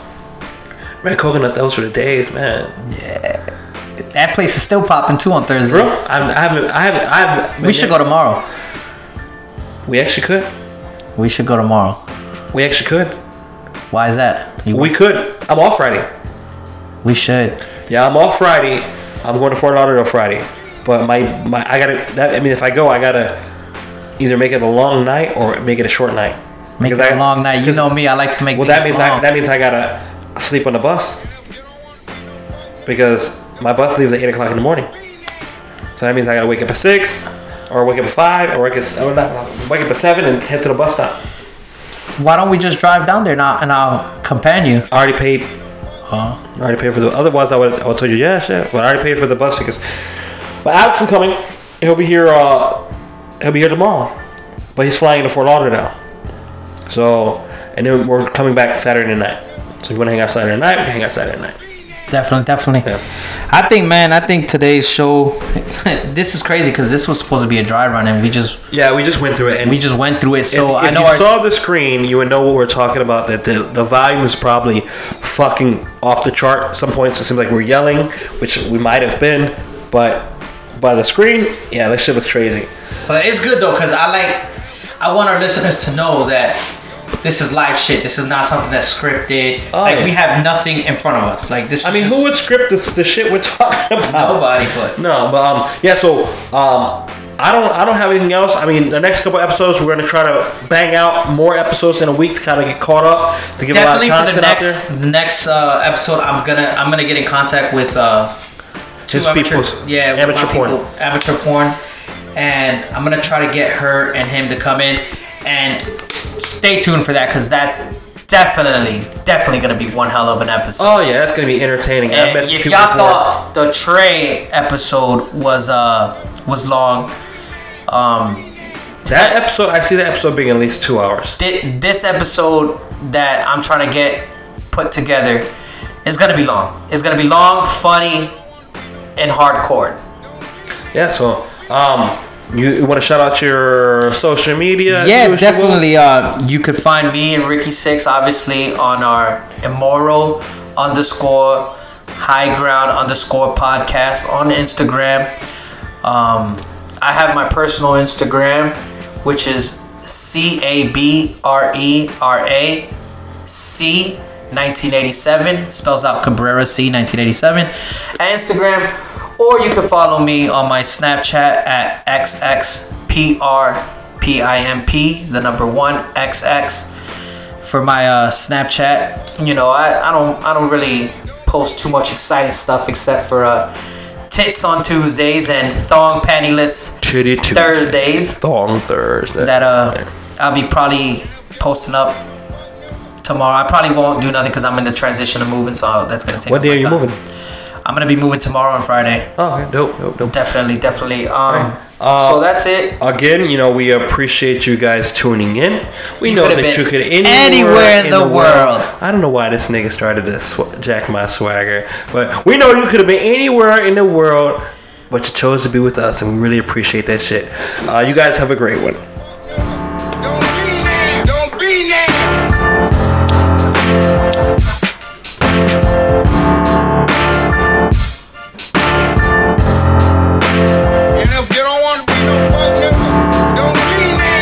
man, coconut, that was for the days, man. That place is still popping too on Thursdays. Bro, I, I haven't, I haven't, I haven't. We should go tomorrow. We actually could. We should go tomorrow. We actually could. Why is that? You, We could. I'm off Friday. we should. Yeah, I'm off Friday. I'm going to Fort Lauderdale Friday. But my, my, I gotta. That, I mean, if I go, I gotta either make it a long night or make it a short night. Make Because it a I- long night. You know me. I like to make. Well, that means I, that means I gotta sleep on the bus because my bus leaves at eight o'clock in the morning. So that means I gotta wake up at six, or wake up at five, or wake up, or not, wake up at seven and head to the bus stop. Why don't we just drive down there and I'll, and I'll accompany you? I already paid. Huh? I already paid for the. Otherwise, I would. I would told you, yeah, shit. But I already paid for the bus tickets. But Alex is coming. He'll be here. Uh, he'll be here tomorrow. But he's flying to Fort Lauderdale. So, and then we're coming back Saturday night. So if you want to hang out Saturday night, we can hang out Saturday night. Definitely, definitely. Yeah. I think, man. I think today's show. <laughs> this is crazy because this was supposed to be a dry run, and we just Yeah, we just went through it, and we just went through it. So if, if I know you our, saw the screen, you would know what we're talking about. That the, the volume is probably fucking off the chart. At some points, it seems like we're yelling, which we might have been, but by the screen, yeah, that shit looks crazy. But it's good though, cause I like, I want our listeners to know that this is live shit. This is not something that's scripted. Oh, like yeah. we have nothing in front of us. Like this. I mean, who would script the, the shit we're <laughs> talking about? Nobody. But No, but um, yeah. So um, I don't, I don't have anything else. I mean, the next couple episodes, we're gonna try to bang out more episodes in a week to kind of get caught up to give definitely a lot for of the content out next the next uh, episode, I'm gonna I'm gonna get in contact with uh, two His amateur, people's- yeah, amateur porn. people, amateur porn, and I'm gonna try to get her and him to come in and stay tuned for that because that's definitely definitely gonna be one hell of an episode. Oh yeah, that's gonna be entertaining. And if y'all before- thought the Trey episode was uh was long, um, that episode, I see that episode being at least two hours. thi- this episode that I'm trying to get put together is gonna be long. It's gonna be long, funny, and hardcore. Yeah. So um, you, you want to shout out your social media? Yeah, definitely. Uh, you could find me and Ricky Six obviously on our immoral underscore high ground underscore podcast on Instagram. Um, I have my personal Instagram, which is C A B R E R A C 1987 spells out Cabrera C 1987 at Instagram, or you can follow me on my Snapchat at XXPRPIMP, the number one XX for my uh, Snapchat. You know, I, I don't I don't really post too much exciting stuff except for uh, tits on Tuesdays and thong pantyless Titty Thursdays Thong Thursday. that uh I'll be probably posting up tomorrow. I probably won't do nothing because I'm in the transition of moving, so that's gonna take. What day are you time. moving? I'm gonna be moving tomorrow and Friday. Oh, okay, dope, dope, dope. Definitely, definitely. Um, Uh, so that's it. Again, you know, we appreciate you guys tuning in. We You know that you could anywhere in the world. I don't know why this nigga started to sw- jack my swagger, but we know you could have been anywhere in the world, but you chose to be with us, and we really appreciate that shit. Uh, you guys have a great one.